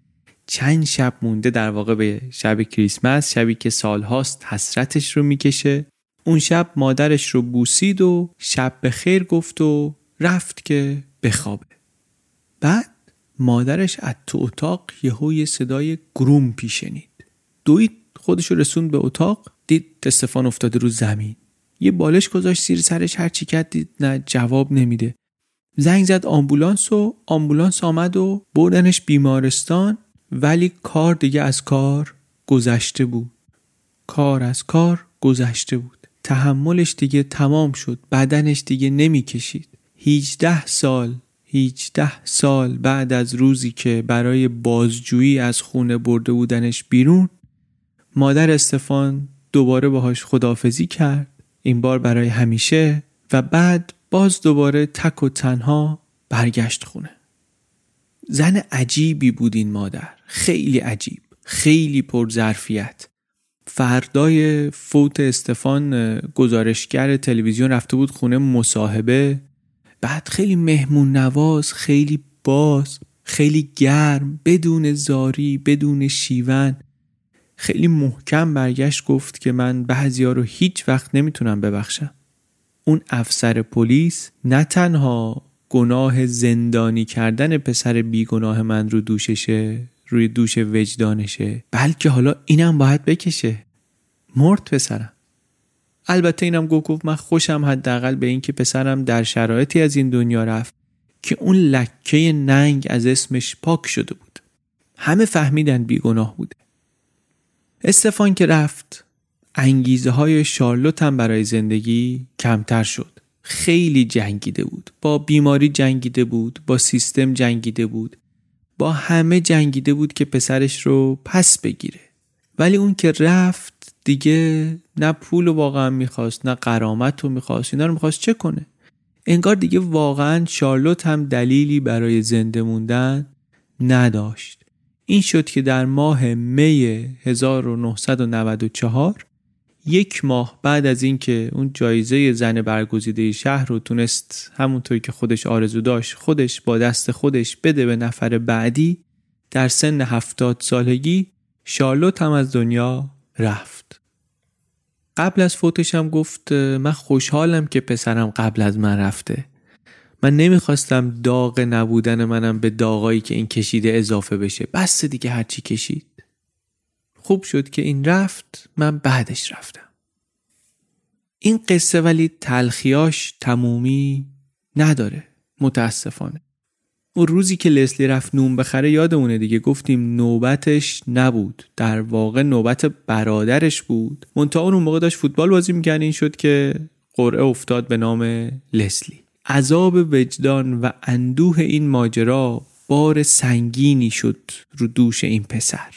چند شب مونده در واقع به شب کریسمس شبی که سالهاست حسرتش رو می‌کشه. اون شب مادرش رو بوسید و شب به خیر گفت و رفت که بخوابه. بعد مادرش از تو اتاق یهو یه صدای گروم پیشنید. دوید خودش رسوند به اتاق دید استفان افتاده رو زمین. یه بالش گذاشت زیر سرش هر چی کرد دید نه جواب نمیده. زنگ زد آمبولانس و آمبولانس آمد و بردنش بیمارستان ولی کار دیگه از کار گذشته بود. کار از کار گذشته بود. تحملش دیگه تمام شد بدنش دیگه نمی‌کشید. 18 سال 18 سال بعد از روزی که برای بازجویی از خونه برده بودنش بیرون مادر استفان دوباره باهاش خدافزی کرد این بار برای همیشه و بعد باز دوباره تک و تنها برگشت خونه. زن عجیبی بود این مادر خیلی عجیب خیلی پرظرفیت. فردای فوت استفان گزارشگر تلویزیون رفته بود خونه مصاحبه بعد خیلی مهمون نواز خیلی باز خیلی گرم بدون زاری بدون شیون. خیلی محکم برگشت گفت که من بعضیا رو هیچ وقت نمی‌تونم ببخشم. اون افسر پلیس نه تنها گناه زندانی کردن پسر بیگناه من رو دوششه روی دوش وجدانشه بلکه حالا اینم باید بکشه. مرد پسرم. البته اینم گفت گفت من خوشم حداقل به اینکه پسرم در شرایطی از این دنیا رفت که اون لکه ننگ از اسمش پاک شده بود. همه فهمیدن بیگناه بوده. استفان که رفت انگیزه های شارلوت هم برای زندگی کمتر شد. خیلی جنگیده بود. با بیماری جنگیده بود با سیستم جنگیده بود با همه جنگیده بود که پسرش رو پس بگیره. ولی اون که رفت دیگه نه پول واقعا می‌خواست نه قرامت رو می‌خواست. اینا رو می‌خواست چه کنه؟ انگار دیگه واقعا شارلوت هم دلیلی برای زنده موندن نداشت. این شد که در ماه می 1994 یک ماه بعد از اینکه اون جایزه زن برگزیده شهر رو تونست همونطوری که خودش آرزو داشت خودش با دست خودش بده به نفر بعدی در سن هفتاد سالگی شارلوت هم از دنیا رفت. قبل از فوتش هم گفت من خوشحالم که پسرم قبل از من رفته. من نمی‌خواستم داغ نبودن منم به داغایی که این کشیده اضافه بشه. بس دیگه هرچی کشید. خوب شد که این رفت من بعدش رفتم. این قصه ولی تلخیاش تمومی نداره متاسفانه. اون روزی که لسلی رفت نون بخره یادمونه دیگه گفتیم نوبتش نبود. در واقع نوبت برادرش بود. منتها اون موقع داشت فوتبال بازی می‌کرد این شد که قرعه افتاد به نام لسلی. عذاب وجدان و اندوه این ماجرا بار سنگینی شد رو دوش این پسر.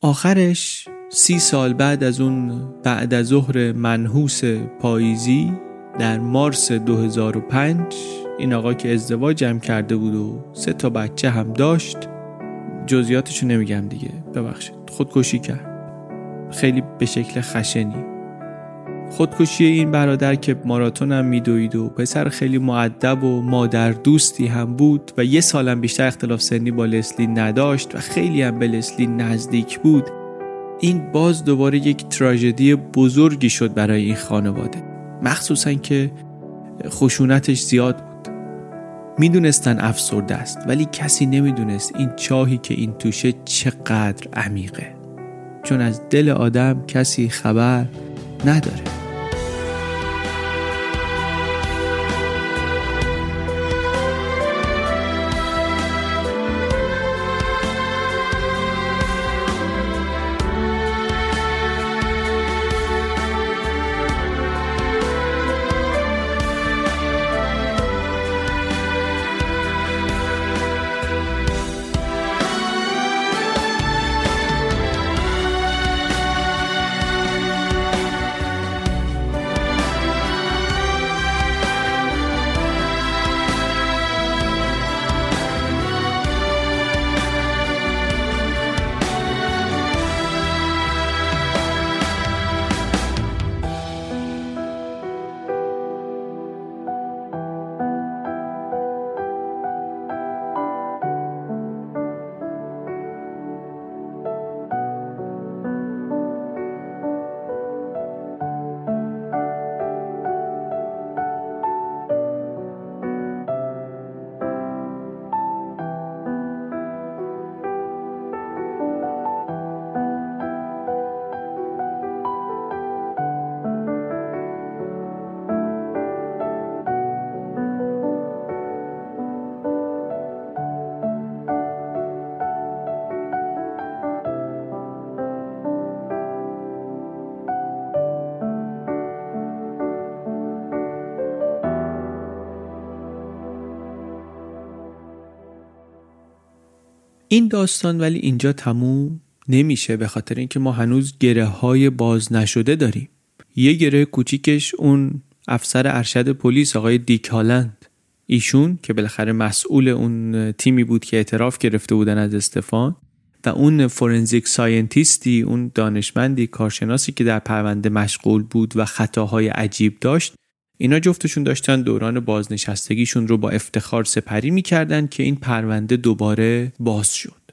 آخرش سی سال بعد از اون بعد از ظهر منحوس پاییزی در مارس 2005 این آقا که ازدواج هم کرده بود و سه تا بچه هم داشت جزئیاتشو نمیگم دیگه. ببخشید. خودکشی کرد. خیلی به شکل خشنی. خودکشی این برادر که ماراتون هم میدوید و پسر خیلی معدب و مادر دوستی هم بود و یه سالم بیشتر اختلاف سنی با لسلی نداشت و خیلی هم به لسلی نزدیک بود این باز دوباره یک تراژدی بزرگی شد برای این خانواده. مخصوصا که خشونتش زیاد بود. می‌دونستن افسرده است ولی کسی نمی‌دونست این چاهی که این توشه چقدر عمیقه. چون از دل آدم کسی خبر نداره. داستان ولی اینجا تموم نمیشه به خاطر اینکه ما هنوز گره های باز نشده داریم. یه گره کوچیکش اون افسر ارشد پلیس آقای دیک هالند. ایشون که بالاخره مسئول اون تیمی بود که اعتراف گرفته بودن از استفان و اون فورنزیک ساینتیستی اون دانشمندی کارشناسی که در پرونده مشغول بود و خطاهای عجیب داشت اینا جفتشون داشتن دوران بازنشستگیشون رو با افتخار سپری می‌کردن که این پرونده دوباره باز شد.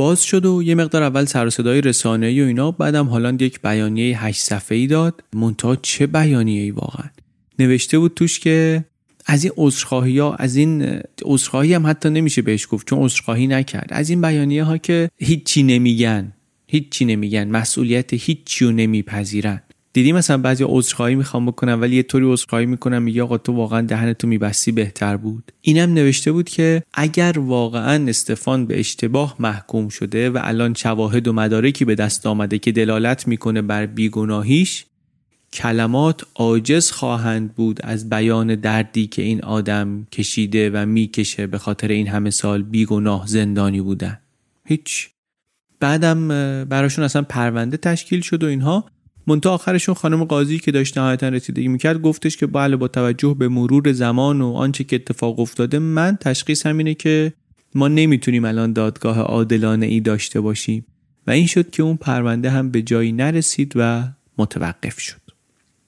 باز شد و یه مقدار اول سر صدای رسانه‌ای و اینا بعدم هالند یک بیانیه هشت صفحه‌ای داد. منتها چه بیانیه‌ای واقعا؟ نوشته بود توش که از این عذرخواهی ها از این عذرخواهی هم حتی نمیشه بهش گفت چون عذرخواهی نکرد. از این بیانیه ها که هیچی نمیگن هیچی نمیگن مسئولیت هیچی رو نمیپذیرن. دیدی مثلا بعضی عذرخواهی می‌خوام بکنم ولی یه طوری عذرخواهی می‌کنم میگه آقا تو واقعا دهنتو میبستی بهتر بود. اینم نوشته بود که اگر واقعا استفان به اشتباه محکوم شده و الان شواهد و مدارکی به دست آمده که دلالت می‌کنه بر بیگناهیش کلمات عاجز خواهند بود از بیان دردی که این آدم کشیده و می‌کشه به خاطر این همه سال بیگناه زندانی بودن. هیچ. بعدم براشون اصلا پرونده تشکیل شد و اینها. منتها آخرشون خانم قاضی که داشت نهایتا رسیدگی می‌کرد گفتش که بله با توجه به مرور زمان و آنچه که اتفاق افتاده من تشخیص همینه که ما نمی‌تونیم الان دادگاه عادلانه ای داشته باشیم. و این شد که اون پرونده هم به جایی نرسید و متوقف شد.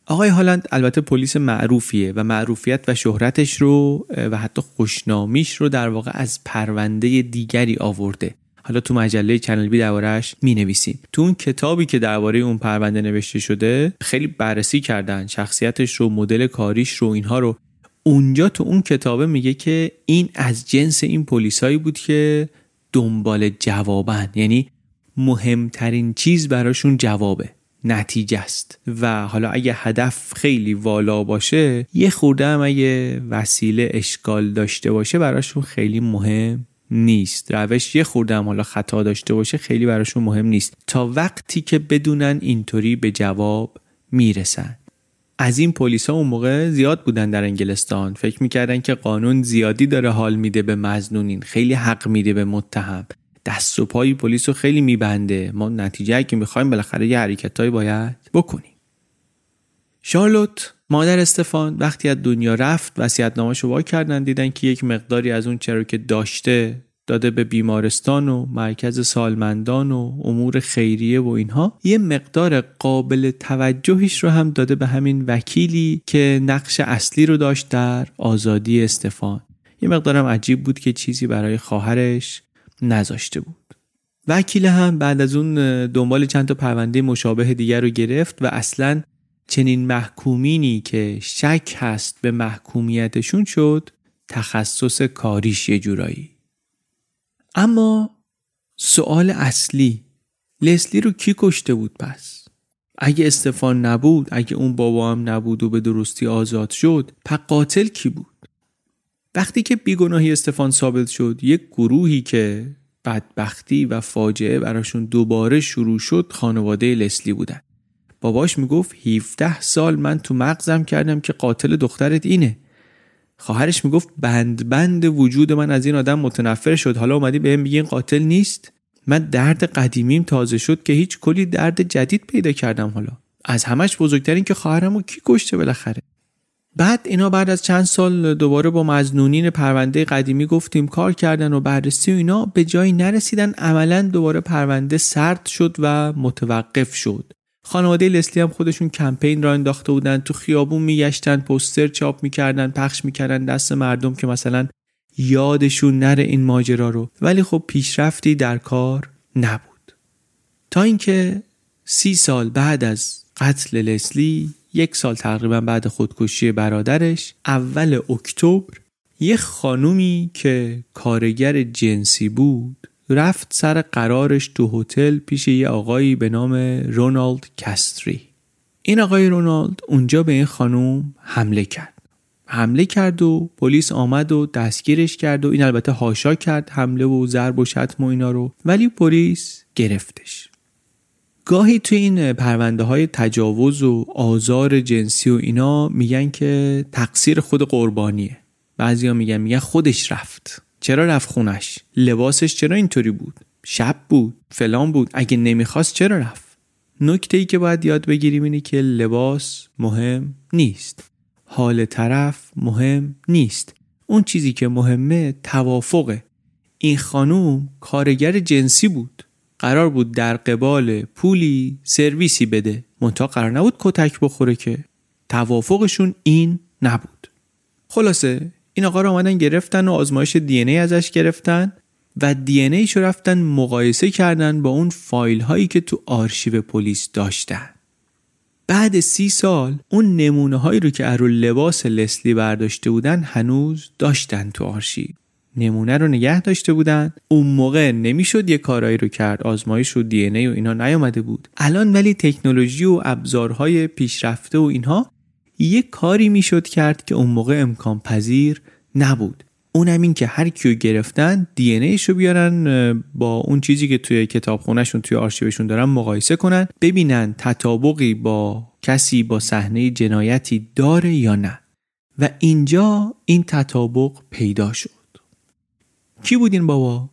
آقای هالند البته پلیس معروفیه و معروفیت و شهرتش رو و حتی خوشنامیش رو در واقع از پرونده دیگری آورده. حالا تو مجله چنل بی دربارهش می نویسیم تو اون کتابی که درباره اون پرونده نوشته شده خیلی بررسی کردن شخصیتش رو مدل کاریش رو اینها رو. اونجا تو اون کتابه میگه که این از جنس این پلیسایی بود که دنبال جوابن. یعنی مهمترین چیز براشون جوابه نتیجه است. و حالا اگه هدف خیلی والا باشه یه خورده هم اگه وسیله اشکال داشته باشه براشون خیلی مهم نیست. روش یه خوردم حالا خطا داشته باشه خیلی براشون مهم نیست. تا وقتی که بدونن اینطوری به جواب می‌رسن. از این پلیس ها اون موقع زیاد بودن در انگلستان. فکر می‌کردن که قانون زیادی داره حال میده به مزنونین. خیلی حق میده به متهم. دست و پای پلیس رو خیلی میبنده. ما نتیجه که می‌خوایم بالاخره یه حرکتهایی باید بکنیم. شارلوت مادر استفان وقتی از دنیا رفت رو وا کردن دیدن که یک مقداری از اون چرا که داشته داده به بیمارستان و مرکز سالمندان و امور خیریه و اینها یه مقدار قابل توجهش رو هم داده به همین وکیلی که نقش اصلی رو داشت در آزادی استفان. یه مقدارم عجیب بود که چیزی برای خواهرش نذاشته بود. وکیل هم بعد از اون دنبال چند تا پرونده مشابه دیگر رو گرفت و اصلا چنین محکومینی که شک هست به محکومیتشون شد تخصص کاریش یه جورایی اما سوال اصلی لسلی رو کی کشته بود پس؟ اگه استفان نبود اگه اون بابا هم نبود و به درستی آزاد شد پس قاتل کی بود؟ وقتی که بیگناهی استفان ثابت شد یک گروهی که بدبختی و فاجعه براشون دوباره شروع شد خانواده لسلی بودن باباش می‌گفت 17 سال من تو مغزم کردم که قاتل دخترت اینه. خواهرش می‌گفت بند بند وجود من از این آدم متنفر شد. حالا اومدی بهم میگی این قاتل نیست؟ من درد قدیمیم تازه شد که هیچ کلی درد جدید پیدا کردم حالا. از همش بزرگتر این که خواهرمو کی کشته بالاخره؟ بعد اینا بعد از چند سال دوباره با مزنونین پرونده قدیمی گفتیم کار کردن و بررسی و اینا. به جایی نرسیدن عملا دوباره پرونده سرد شد و متوقف شد. خانواده لسلی هم خودشون کمپین را انداخته بودن تو خیابون میگشتن پوستر چاپ می‌کردن پخش می‌کردن دست مردم که مثلا یادشون نره این ماجرا رو. ولی خب پیشرفتی در کار نبود. تا اینکه سی سال بعد از قتل لسلی یک سال تقریبا بعد خودکشی برادرش اول اکتبر یه خانومی که کارگر جنسی بود رفت سر قرارش تو هتل پیش یه آقایی به نام رونالد کستری این آقای رونالد اونجا به این خانوم حمله کرد. حمله کرد و پلیس آمد و دستگیرش کرد و این البته هاشا کرد حمله و ضرب و شتم و اینا رو ولی پلیس گرفتش. گاهی توی این پرونده های تجاوز و آزار جنسی و اینا میگن که تقصیر خود قربانیه. بعضیا میگن میگن خودش رفت. چرا رفت خونش؟ لباسش چرا اینطوری بود؟ شب بود فلان بود اگه نمی‌خواست چرا رفت؟ نکته ای که باید یاد بگیریم اینه که لباس مهم نیست. حال طرف مهم نیست. اون چیزی که مهمه توافقه. این خانوم کارگر جنسی بود. قرار بود در قبال پولی سرویسی بده. منتها قرار نبود کتک بخوره که. توافقشون این نبود. خلاصه این آقا رو آمدن گرفتن و آزمایش دی ان ای ازش گرفتن و دی ان ایشو رفتن مقایسه کردن با اون فایل هایی که تو آرشیو پلیس داشتن. بعد سی سال اون نمونه هایی رو که از رو لباس لسلی برداشته بودن هنوز داشتن تو آرشیو. نمونه رو نگه داشته بودن. اون موقع نمی‌شد یه کارایی رو کرد. آزمایش و دی ای و اینا نیامده بود. الان ولی تکنولوژی و ابزارهای پیشرفته و اینها یه کاری می‌شد کرد که اون موقع امکان پذیر نبود. اونم این که هر کیو گرفتن دی ان رو بیارن با اون چیزی که توی کتابخونهشون توی آرشیوشون دارن مقایسه کنن ببینن تطابقی با کسی با صحنه جنایتی داره یا نه. و اینجا این تطابق پیدا شد. کی بود این بابا؟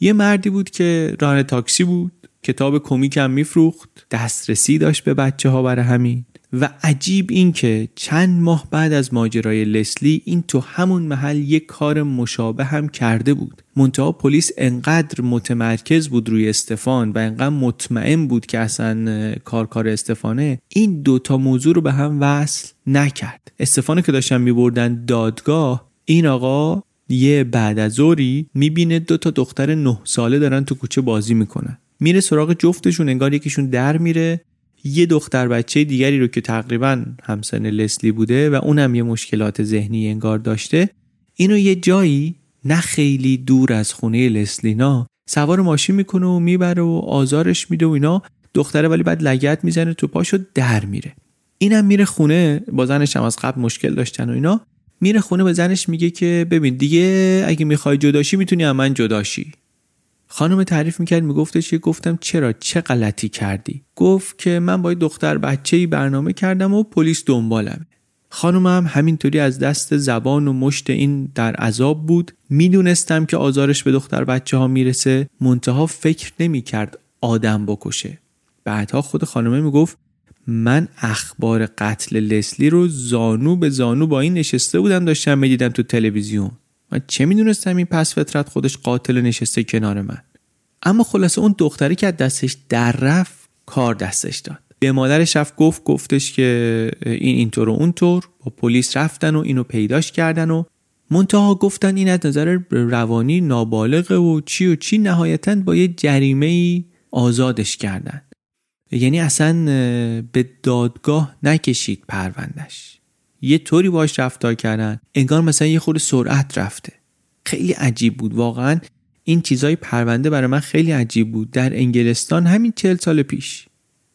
یه مردی بود که ران تاکسی بود کتاب کمیک هم میفروخت دسترسی داشت به بچه ها برای همین. و عجیب این که چند ماه بعد از ماجرای لسلی این تو همون محل یک کار مشابه هم کرده بود. منتها پلیس انقدر متمرکز بود روی استفان و انقدر مطمئن بود که اصلا کارکار استفانه این دوتا موضوع رو به هم وصل نکرد. استفانه که داشتن میبردن دادگاه این آقا یه بعد از ظهری می‌بینه دو تا دختر نه ساله دارن تو کوچه بازی می‌کنن. میره سراغ جفتشون انگار یکیشون در میره. یه دختر بچه دیگری رو که تقریبا همسن لسلی بوده و اونم یه مشکلات ذهنی انگار داشته اینو یه جایی نه خیلی دور از خونه لسلینا سوار ماشین می‌کنه و می‌بره و آزارش میده و اینا. دختره ولی بعد لگت می‌زنه تو پاشو در میره. اینم میره خونه با زنش هم از قبل مشکل داشتن و اینا. میره خونه به زنش میگه که ببین دیگه اگه می‌خوای جداشی می‌تونی من جداشی. خانم تعریف می‌کرد میگفتش که گفتم چرا چه غلطی کردی؟ گفت که من با دختر بچه ای برنامه کردم و پلیس دنبالمه خانم هم همینطوری از دست زبان و مشت این در عذاب بود. می‌دونستم که آزارش به دختر بچه ها می‌رسه. منتها فکر نمی‌کرد آدم بکشه. بعدها خود خانمه می‌گفت من اخبار قتل لسلی رو زانو به زانو با این نشسته بودم داشتم می‌دیدم تو تلویزیون. من چه می‌دونستم این پس فطرت خودش قاتل نشسته کنار من؟ اما خلاصه اون دختری که از دستش در رفت کار دستش داد. به مادرش رفت گفت گفتش که این اینطور و اونطور. با پلیس رفتن و اینو پیداش کردن و منتها گفتن این از نظر روانی نابالغه و چی و چی نهایتا با یه جریمه ای آزادش کردن. یعنی اصلا به دادگاه نکشید پروندش یه طوری باش رفتار کردن انگار مثلا یه خود سرعت رفته. خیلی عجیب بود. واقعا این چیزای پرونده برای من خیلی عجیب بود. در انگلستان همین چل سال پیش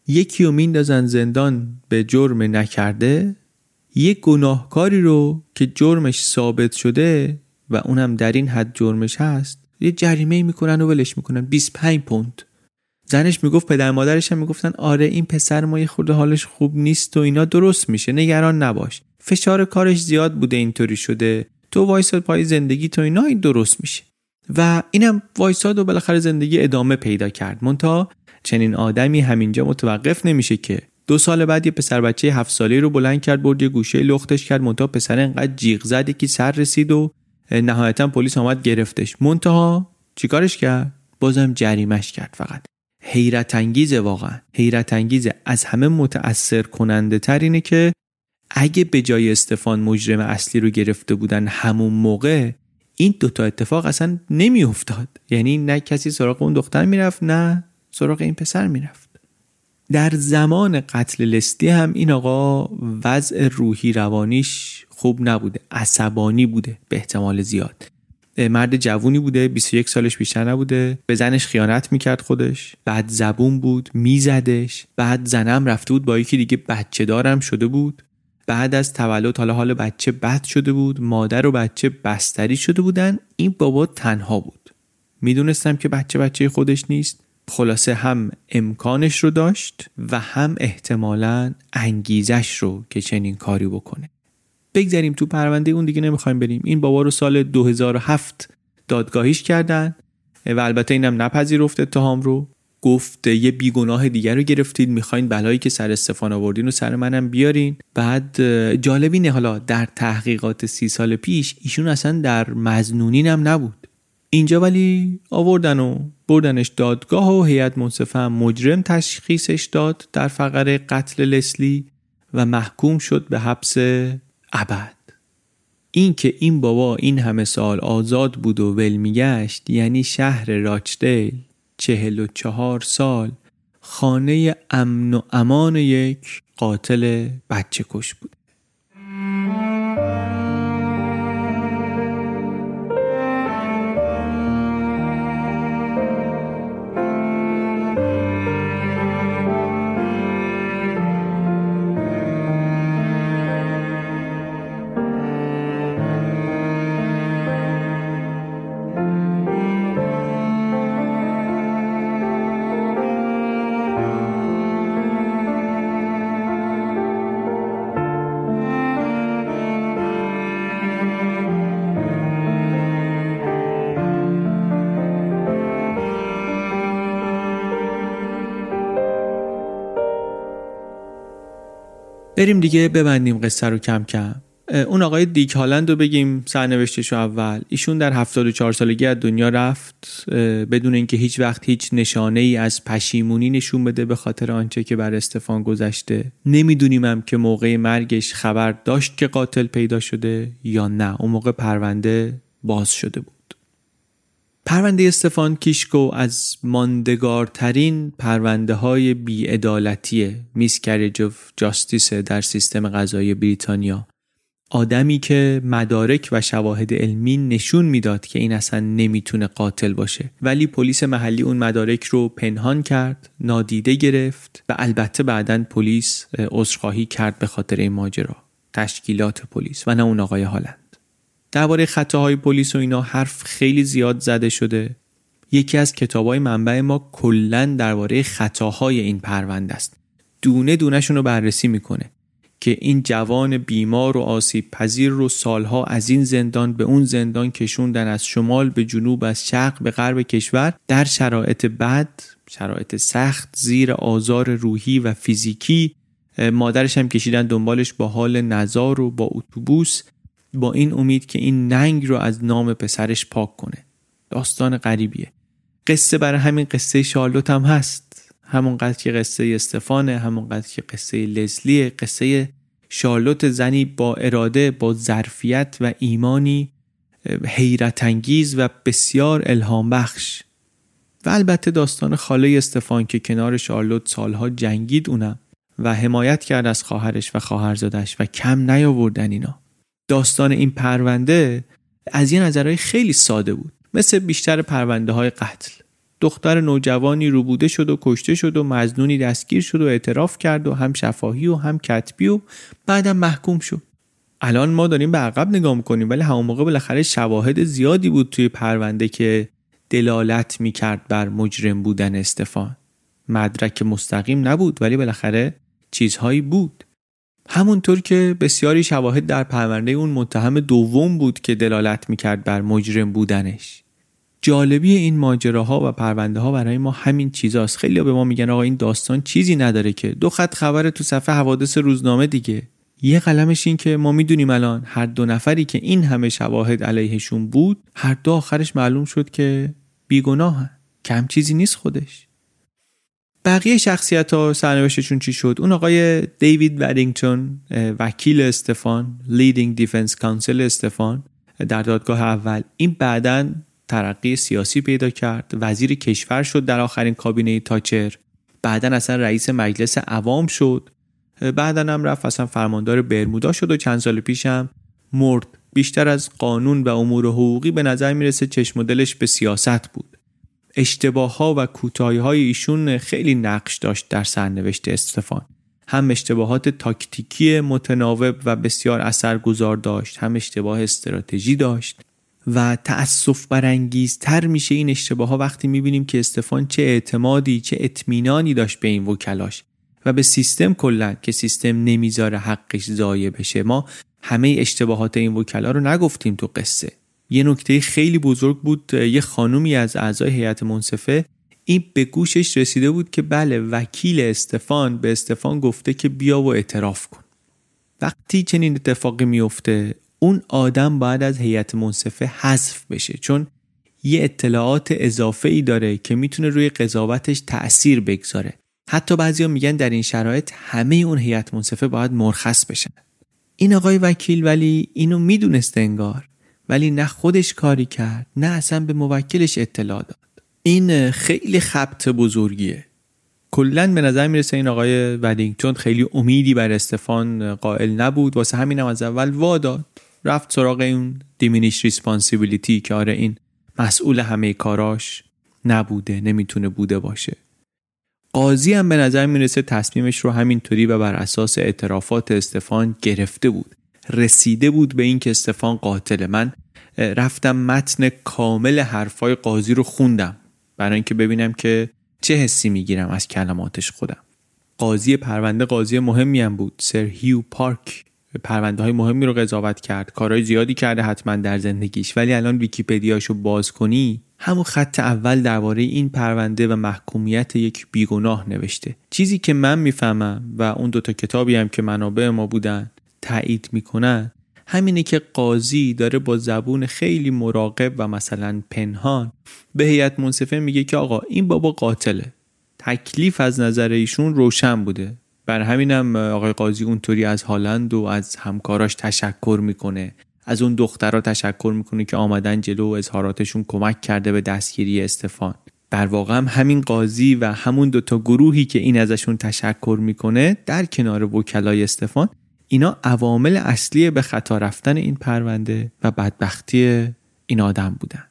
یکی رو میندازن زندان به جرم نکرده یک گناهکاری رو که جرمش ثابت شده و اونم در این حد جرمش هست یه جریمه می‌کنن و ولش می‌کنن. 25 پوند. زنش می‌گفت پدر مادرش هم می‌گفتن آره این پسر ما یه خورده حالش خوب نیست و اینا درست میشه. نگران نباش. فشار کارش زیاد بوده اینطوری شده. تو وایساد پای زندگی تو اینا این درست میشه. و اینم وایساد و بالاخره زندگی ادامه پیدا کرد. مونتا چنین آدمی همینجا متوقف نمیشه که دو سال بعد یه پسر بچه هفت ساله رو بلند کرد برد یه گوشه لختش کرد. منتها پسر انقدر جیغ زد که سر رسید و نهایتا پلیس آمد گرفتش. منتها چیکارش کرد؟ بازم جریمش کرد فقط. حیرت انگیزه واقعا. حیرت انگیزه. از همه متأثر کننده تر اینه که اگه به جای استفان مجرم اصلی رو گرفته بودن همون موقع این دوتا اتفاق اصلا نمیافتاد. یعنی نه کسی سراغ اون دختر می‌رفت نه سراغ این پسر می‌رفت. در زمان قتل لستی هم این آقا وضع روحی روانیش خوب نبوده عصبانی بوده به احتمال زیاد. مرد جوونی بوده 21 سالش بیشتر نبوده. به زنش خیانت می‌کرد خودش بعد زبون بود میزدش. بعد زنم رفته بود با یکی دیگه بچه دارم شده بود. بعد از تولد حالا حال بچه بد شده بود مادر و بچه بستری شده بودن این بابا تنها بود. می‌دونستم که بچه بچه خودش نیست. خلاصه هم امکانش رو داشت و هم احتمالا انگیزش رو که چنین کاری بکنه. بگذاریم تو پرونده اون دیگه نمی‌خوایم بریم. این بابا رو سال 2007 دادگاهیش کردن و البته اینم نپذیرفت اتهام رو. گفت یه بیگناه دیگر رو گرفتید می‌خواین بلایی که سر استفان آوردین و سر منم بیارین. بعد جالبینه حالا در تحقیقات سی سال پیش ایشون اصلا در مزنونین نبود. اینجا ولی آوردن و بردنش دادگاه و هیئت منصفه هم مجرم تشخیصش داد در فقره قتل لسلی و محکوم شد به حبس ابد. این که این بابا این همه سال آزاد بود و ول میگشت یعنی شهر راچدیل چهل و چهار سال خانه امن و امان یک قاتل بچه کش بود. بریم دیگه ببندیم قصه رو کم کم. اون آقای دیک هالند رو بگیم سرنوشتش اول. ایشون در 74 سالگی از دنیا رفت. بدون اینکه هیچ وقت هیچ نشانه ای از پشیمونی نشون بده به خاطر آنچه که بر استفان گذشته. نمی‌دونیم هم که موقع مرگش خبر داشت که قاتل پیدا شده یا نه. اون موقع پرونده باز شده بود. پرونده استفان کیشکو از ماندگارترین پرونده های بیعدالتی miscarriage of justice در سیستم قضایی بریتانیا. آدمی که مدارک و شواهد علمی نشون می‌داد که این اصلا نمی‌تونه قاتل باشه. ولی پلیس محلی اون مدارک رو پنهان کرد نادیده گرفت و البته بعدا پلیس عذرخواهی کرد به خاطر این ماجرا. تشکیلات پلیس و نه اون آقای هالند. درباره خطاهای پلیس و اینا حرف خیلی زیاد زده شده. یکی از کتابای منبع ما کلا درباره خطاهای این پرونده است. دونه دونهشون رو بررسی می‌کنه که این جوان بیمار و آسیب پذیر رو سالها از این زندان به اون زندان کشوندن از شمال به جنوب از شرق به غرب کشور در شرایط بد شرایط سخت زیر آزار روحی و فیزیکی مادرش هم کشیدن دنبالش با حال نزار و با اتوبوس. با این امید که این ننگ رو از نام پسرش پاک کنه. داستان غریبیه. قصه برای همین قصه شارلوت هم هست. همونقدر که قصه استفانه همونقدر که قصه لزلیه. قصه شارلوت زنی با اراده با ظرفیت و ایمانی حیرت انگیز و بسیار الهام بخش و البته داستان خاله استفان که کنار شارلوت سالها جنگید اونم و حمایت کرد از خواهرش و خواهرزادش و کم نیاوردن اینا. داستان این پرونده از یه نظرهای خیلی ساده بود. مثل بیشتر پرونده های قتل. دختر نوجوانی روبوده شد و کشته شد و مزنونی دستگیر شد و اعتراف کرد و هم شفاهی و هم کتبی و بعدم محکوم شد. الان ما داریم به عقب نگاه می‌کنیم ولی همون موقع بالاخره شواهد زیادی بود توی پرونده که دلالت می‌کرد بر مجرم بودن استفان. مدرک مستقیم نبود ولی بالاخره چیزهایی بود. همونطور که بسیاری شواهد در پرونده اون متهم دوم بود که دلالت می‌کرد بر مجرم بودنش. جالبی این ماجراها و پرونده ها برای ما همین چیزاست. خیلی به ما میگن آقا این داستان چیزی نداره که. دو خط خبر تو صفحه حوادث روزنامه دیگه. یه قلمش این که ما می‌دونیم الان هر دو نفری که این همه شواهد علیهشون بود هر دو آخرش معلوم شد که بیگناه کم چیزی نیست خودش. بقیه شخصیت ها سرنوشتشون چی شد؟ اون آقای دیوید ودینگتون وکیل استفان leading defence counsel استفان در دادگاه اول. این بعدا ترقی سیاسی پیدا کرد. وزیر کشور شد در آخرین کابینه تاچر. بعدا اصلا رئیس مجلس عوام شد. بعدا هم رفت اصلا فرماندار برمودا شد و چند سال پیش هم مرد. بیشتر از قانون و امور حقوقی به نظر می‌رسه چشم دلش به سیاست بود. اشتباه ها و کوتاهی های ایشون خیلی نقش داشت در سرنوشت استفان. هم اشتباهات تاکتیکی متناوب و بسیار اثرگذار داشت هم اشتباه استراتژی داشت و تأسف برانگیزتر میشه این اشتباه ها وقتی می‌بینیم که استفان چه اعتمادی چه اطمینانی داشت به این وکلاش و به سیستم کلا که سیستم نمی‌ذاره حقش ضایع بشه ما همه اشتباهات این وکلا رو نگفتیم تو قصه. یه نکته خیلی بزرگ بود یه خانومی از اعضای هیئت منصفه این به گوشش رسیده بود که بله وکیل استفان به استفان گفته که بیا و اعتراف کن. وقتی چنین اتفاقی میفته اون آدم باید از هیئت منصفه حذف بشه چون یه اطلاعات اضافه ای داره که می‌تونه روی قضاوتش تأثیر بگذاره. حتی بعضیا میگن در این شرایط همه اون هیئت منصفه باید مرخص بشن. این آقای وکیل ولی اینو می‌دونسته انگار. ولی نه خودش کاری کرد نه اصلا به موکلش اطلاع داد. این خیلی خبط بزرگیه. کلا به نظر می‌رسه این آقای ودینگتون خیلی امیدی بر استفان قائل نبود. واسه همین هم از اول واداد رفت سراغ اون diminished responsibility که آره این مسئول همه کاراش نبوده نمی‌تونه بوده باشه. قاضی هم به نظر می‌رسه تصمیمش رو همینطوری و بر اساس اعترافات استفان گرفته بود. رسیده بود به اینکه استفان قاتله. من رفتم متن کامل حرفای قاضی رو خوندم برای اینکه ببینم که چه حسی می‌گیرم از کلماتش خودم. قاضی پرونده قاضی مهمی هم بود. سر هیو پارک پرونده های مهمی رو قضاوت کرد. کارهای زیادی کرده حتما در زندگیش. ولی الان ویکیپدیاشو باز کنی همون خط اول درباره این پرونده و محکومیت یک بیگناه نوشته. چیزی که من می‌فهمم و اون دوتا کتابی هم که منابع ما بودن تایید می‌کنن همینه که قاضی داره با زبون خیلی مراقب و مثلا پنهان به هیئت منصفه میگه که آقا این بابا قاتله. تکلیف از نظر ایشون روشن بوده. بر همینم آقای قاضی اونطوری از هالند و از همکاراش تشکر می‌کنه. از اون دخترها تشکر می‌کنه که آمدن جلو و اظهاراتشون کمک کرده به دستگیری استفان. در واقع هم همین قاضی و همون دوتا گروهی که این ازشون تشکر می‌کنه در کنار وکلای استفان اینا عوامل اصلی به خطا رفتن این پرونده و بدبختی این آدم بودن.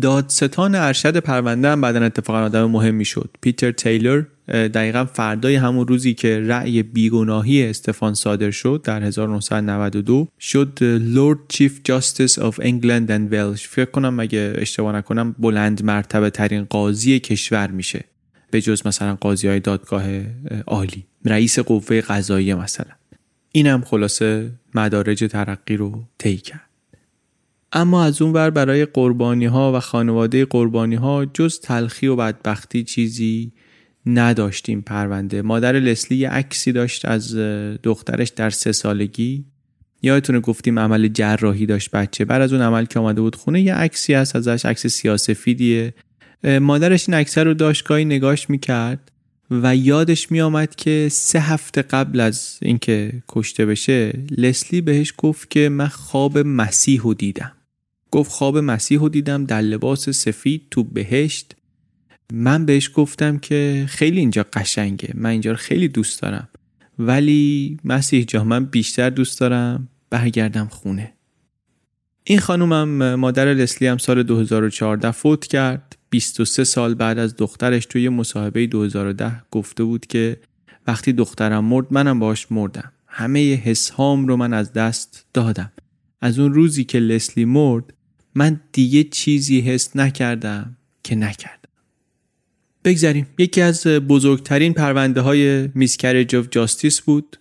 دادستان ارشد پرونده هم بعدا اتفاقا آدم مهمی شد پیتر تیلور دقیقا فردای همون روزی که رأی بیگناهی استفان صادر شد در 1992 شد Lord Chief Justice of England and Wales فکر کنم اگه اشتباه نکنم بلند مرتبه ترین قاضی کشور میشه. به جز مثلا قاضی های دادگاه عالی. رئیس قوه قضایی مثلا. اینم خلاصه مدارج ترقی رو طی کرد. اما از اون ور برای قربانی ها و خانواده قربانی ها جز تلخی و بدبختی چیزی نداشتیم پرونده. مادر لسلی یه عکسی داشت از دخترش در سه سالگی. یادتونه گفتیم عمل جراحی داشت بچه. بعد از اون عمل که آمده بود خونه یه عکسی هست ازش عکس سیاسفیدیه. مادرش این عکس رو داشت گاهی نگاش می‌کرد. و یادش میآمد که سه هفته قبل از اینکه کشته بشه لسلی بهش گفت که من خواب مسیح رو دیدم. گفت خواب مسیح رو دیدم در لباس سفید تو بهشت. من بهش گفتم که خیلی اینجا قشنگه من اینجا رو خیلی دوست دارم. ولی مسیح جا من بیشتر دوست دارم برگردم خونه. این خانومم مادر لسلی هم سال 2014 فوت کرد. 23 سال بعد از دخترش توی مصاحبه 2010 گفته بود که وقتی دخترم مرد منم باش مردم. همه حسهام رو من از دست دادم. از اون روزی که لسلی مرد من دیگه چیزی حس نکردم که نکردم. بگذاریم یکی از بزرگترین پرونده های میسکرج آف جاستیس بود.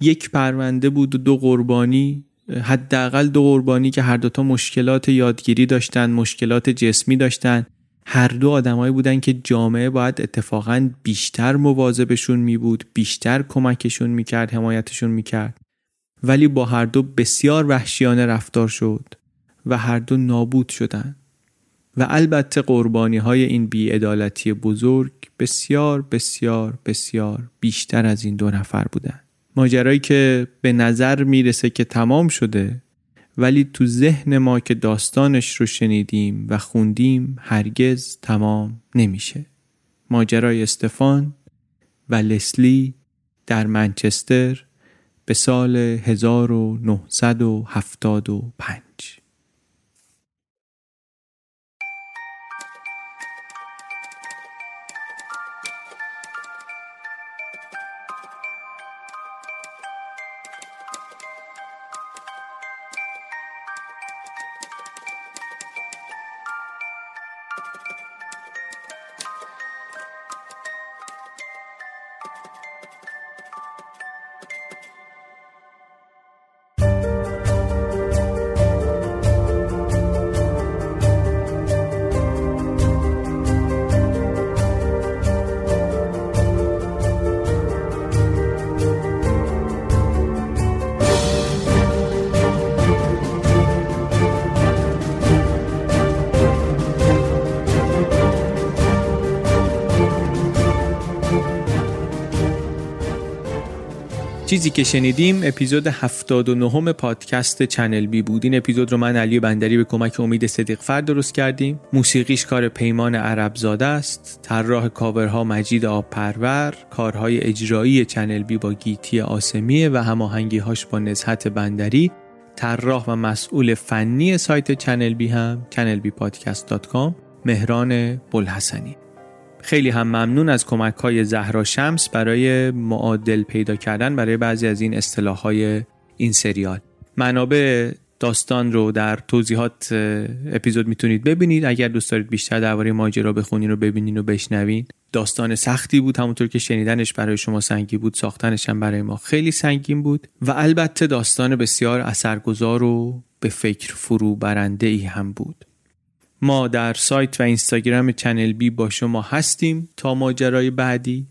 یک پرونده بود و دو قربانی. حداقل دو قربانی که هر دوتا مشکلات یادگیری داشتن مشکلات جسمی داشتن. هر دو آدمایی بودن که جامعه باید اتفاقا بیشتر مواظبشون می بود بیشتر کمکشون می‌کرد حمایتشون می‌کرد. ولی با هر دو بسیار وحشیانه رفتار شد و هر دو نابود شدند و البته قربانی های این بیعدالتی بزرگ بسیار بسیار بسیار بیشتر از این دو نفر بودن. ماجرایی که به نظر می‌رسه که تمام شده ولی تو ذهن ما که داستانش رو شنیدیم و خوندیم هرگز تمام نمیشه. ماجرای استفان و لسلی در منچستر به سال 1975 چیزی که شنیدیم اپیزود 79 پادکست چنل بی بود. این اپیزود رو من علی بندری به کمک امید صدیق فرد درست کردیم. موسیقیش کار پیمان عرب زاده است. طراح کاورها مجید آب پرور کارهای اجرایی چنل بی با گیتی آسمیه و هماهنگیهاش با نزهت بندری. طراح و مسئول فنی سایت چنل بی هم چنل بی پادکست مهران بلحسنی خیلی هم ممنون از کمک های زهرا شمس برای معادل پیدا کردن برای بعضی از این اصطلاح های این سریال. منابع داستان رو در توضیحات اپیزود می‌تونید ببینید. اگر دوست دارید بیشتر درباره ماجرا بخونین و ببینین و بشنوین. داستان سختی بود همونطور که شنیدنش برای شما سنگی بود ساختنش هم برای ما خیلی سنگین بود و البته داستان بسیار اثرگذار و به فکر فرو برنده ای هم بود. ما در سایت و اینستاگرام چنل بی با شما هستیم. تا ماجرای بعدی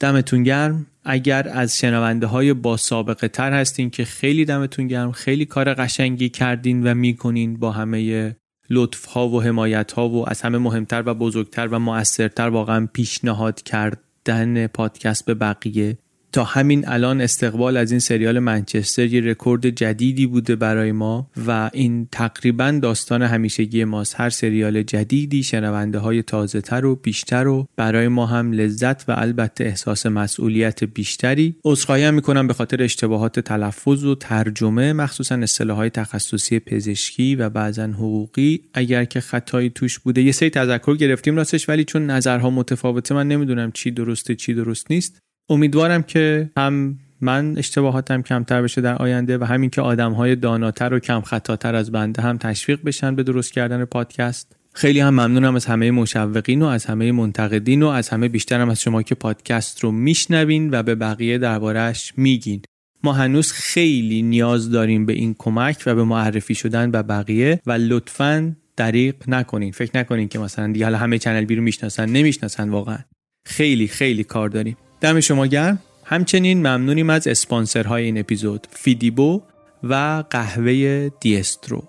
دمتون گرم. اگر از شنونده های با سابقه تر هستین که خیلی دمتون گرم خیلی کار قشنگی کردین و می‌کنین با همه لطف ها و حمایت ها و از همه مهمتر و بزرگتر و موثرتر واقعا پیشنهاد کردن پادکست به بقیه. تا همین الان استقبال از این سریال منچستر یه رکورد جدیدی بوده برای ما و این تقریبا داستان همیشگی ماست. هر سریال جدیدی شنونده های تازه تر و بیشتر و برای ما هم لذت و البته احساس مسئولیت بیشتری. عذرخواهی هم می‌کنم به خاطر اشتباهات تلفظ و ترجمه مخصوصا اصطلاحات تخصصی پزشکی و بعضا حقوقی. اگر که خطایی توش بوده یه سری تذکر گرفتیم راستش ولی چون نظرها متفاوته من نمی‌دونم چی درسته چی درست نیست. امیدوارم که هم من اشتباهاتم کمتر بشه در آینده و همین که آدم های داناتر و کم خطاتر از بنده هم تشویق بشن به درست کردن پادکست. خیلی هم ممنونم از همه مشوقین و از همه منتقدین و از همه بیشترم از شما که پادکست رو میشنوین و به بقیه دربارهش میگین. ما هنوز خیلی نیاز داریم به این کمک و به معرفی شدن به بقیه و لطفا دریق نکنین. فکر نکنین که مثلا دیگه همه چنل بی رو می‌شناسن نمی‌شناسن واقعا. خیلی خیلی کار داریم. دم شما گرم. همچنین ممنونیم از اسپانسرهای این اپیزود فیدیبو و قهوه دیسترو.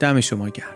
دم شما گرم.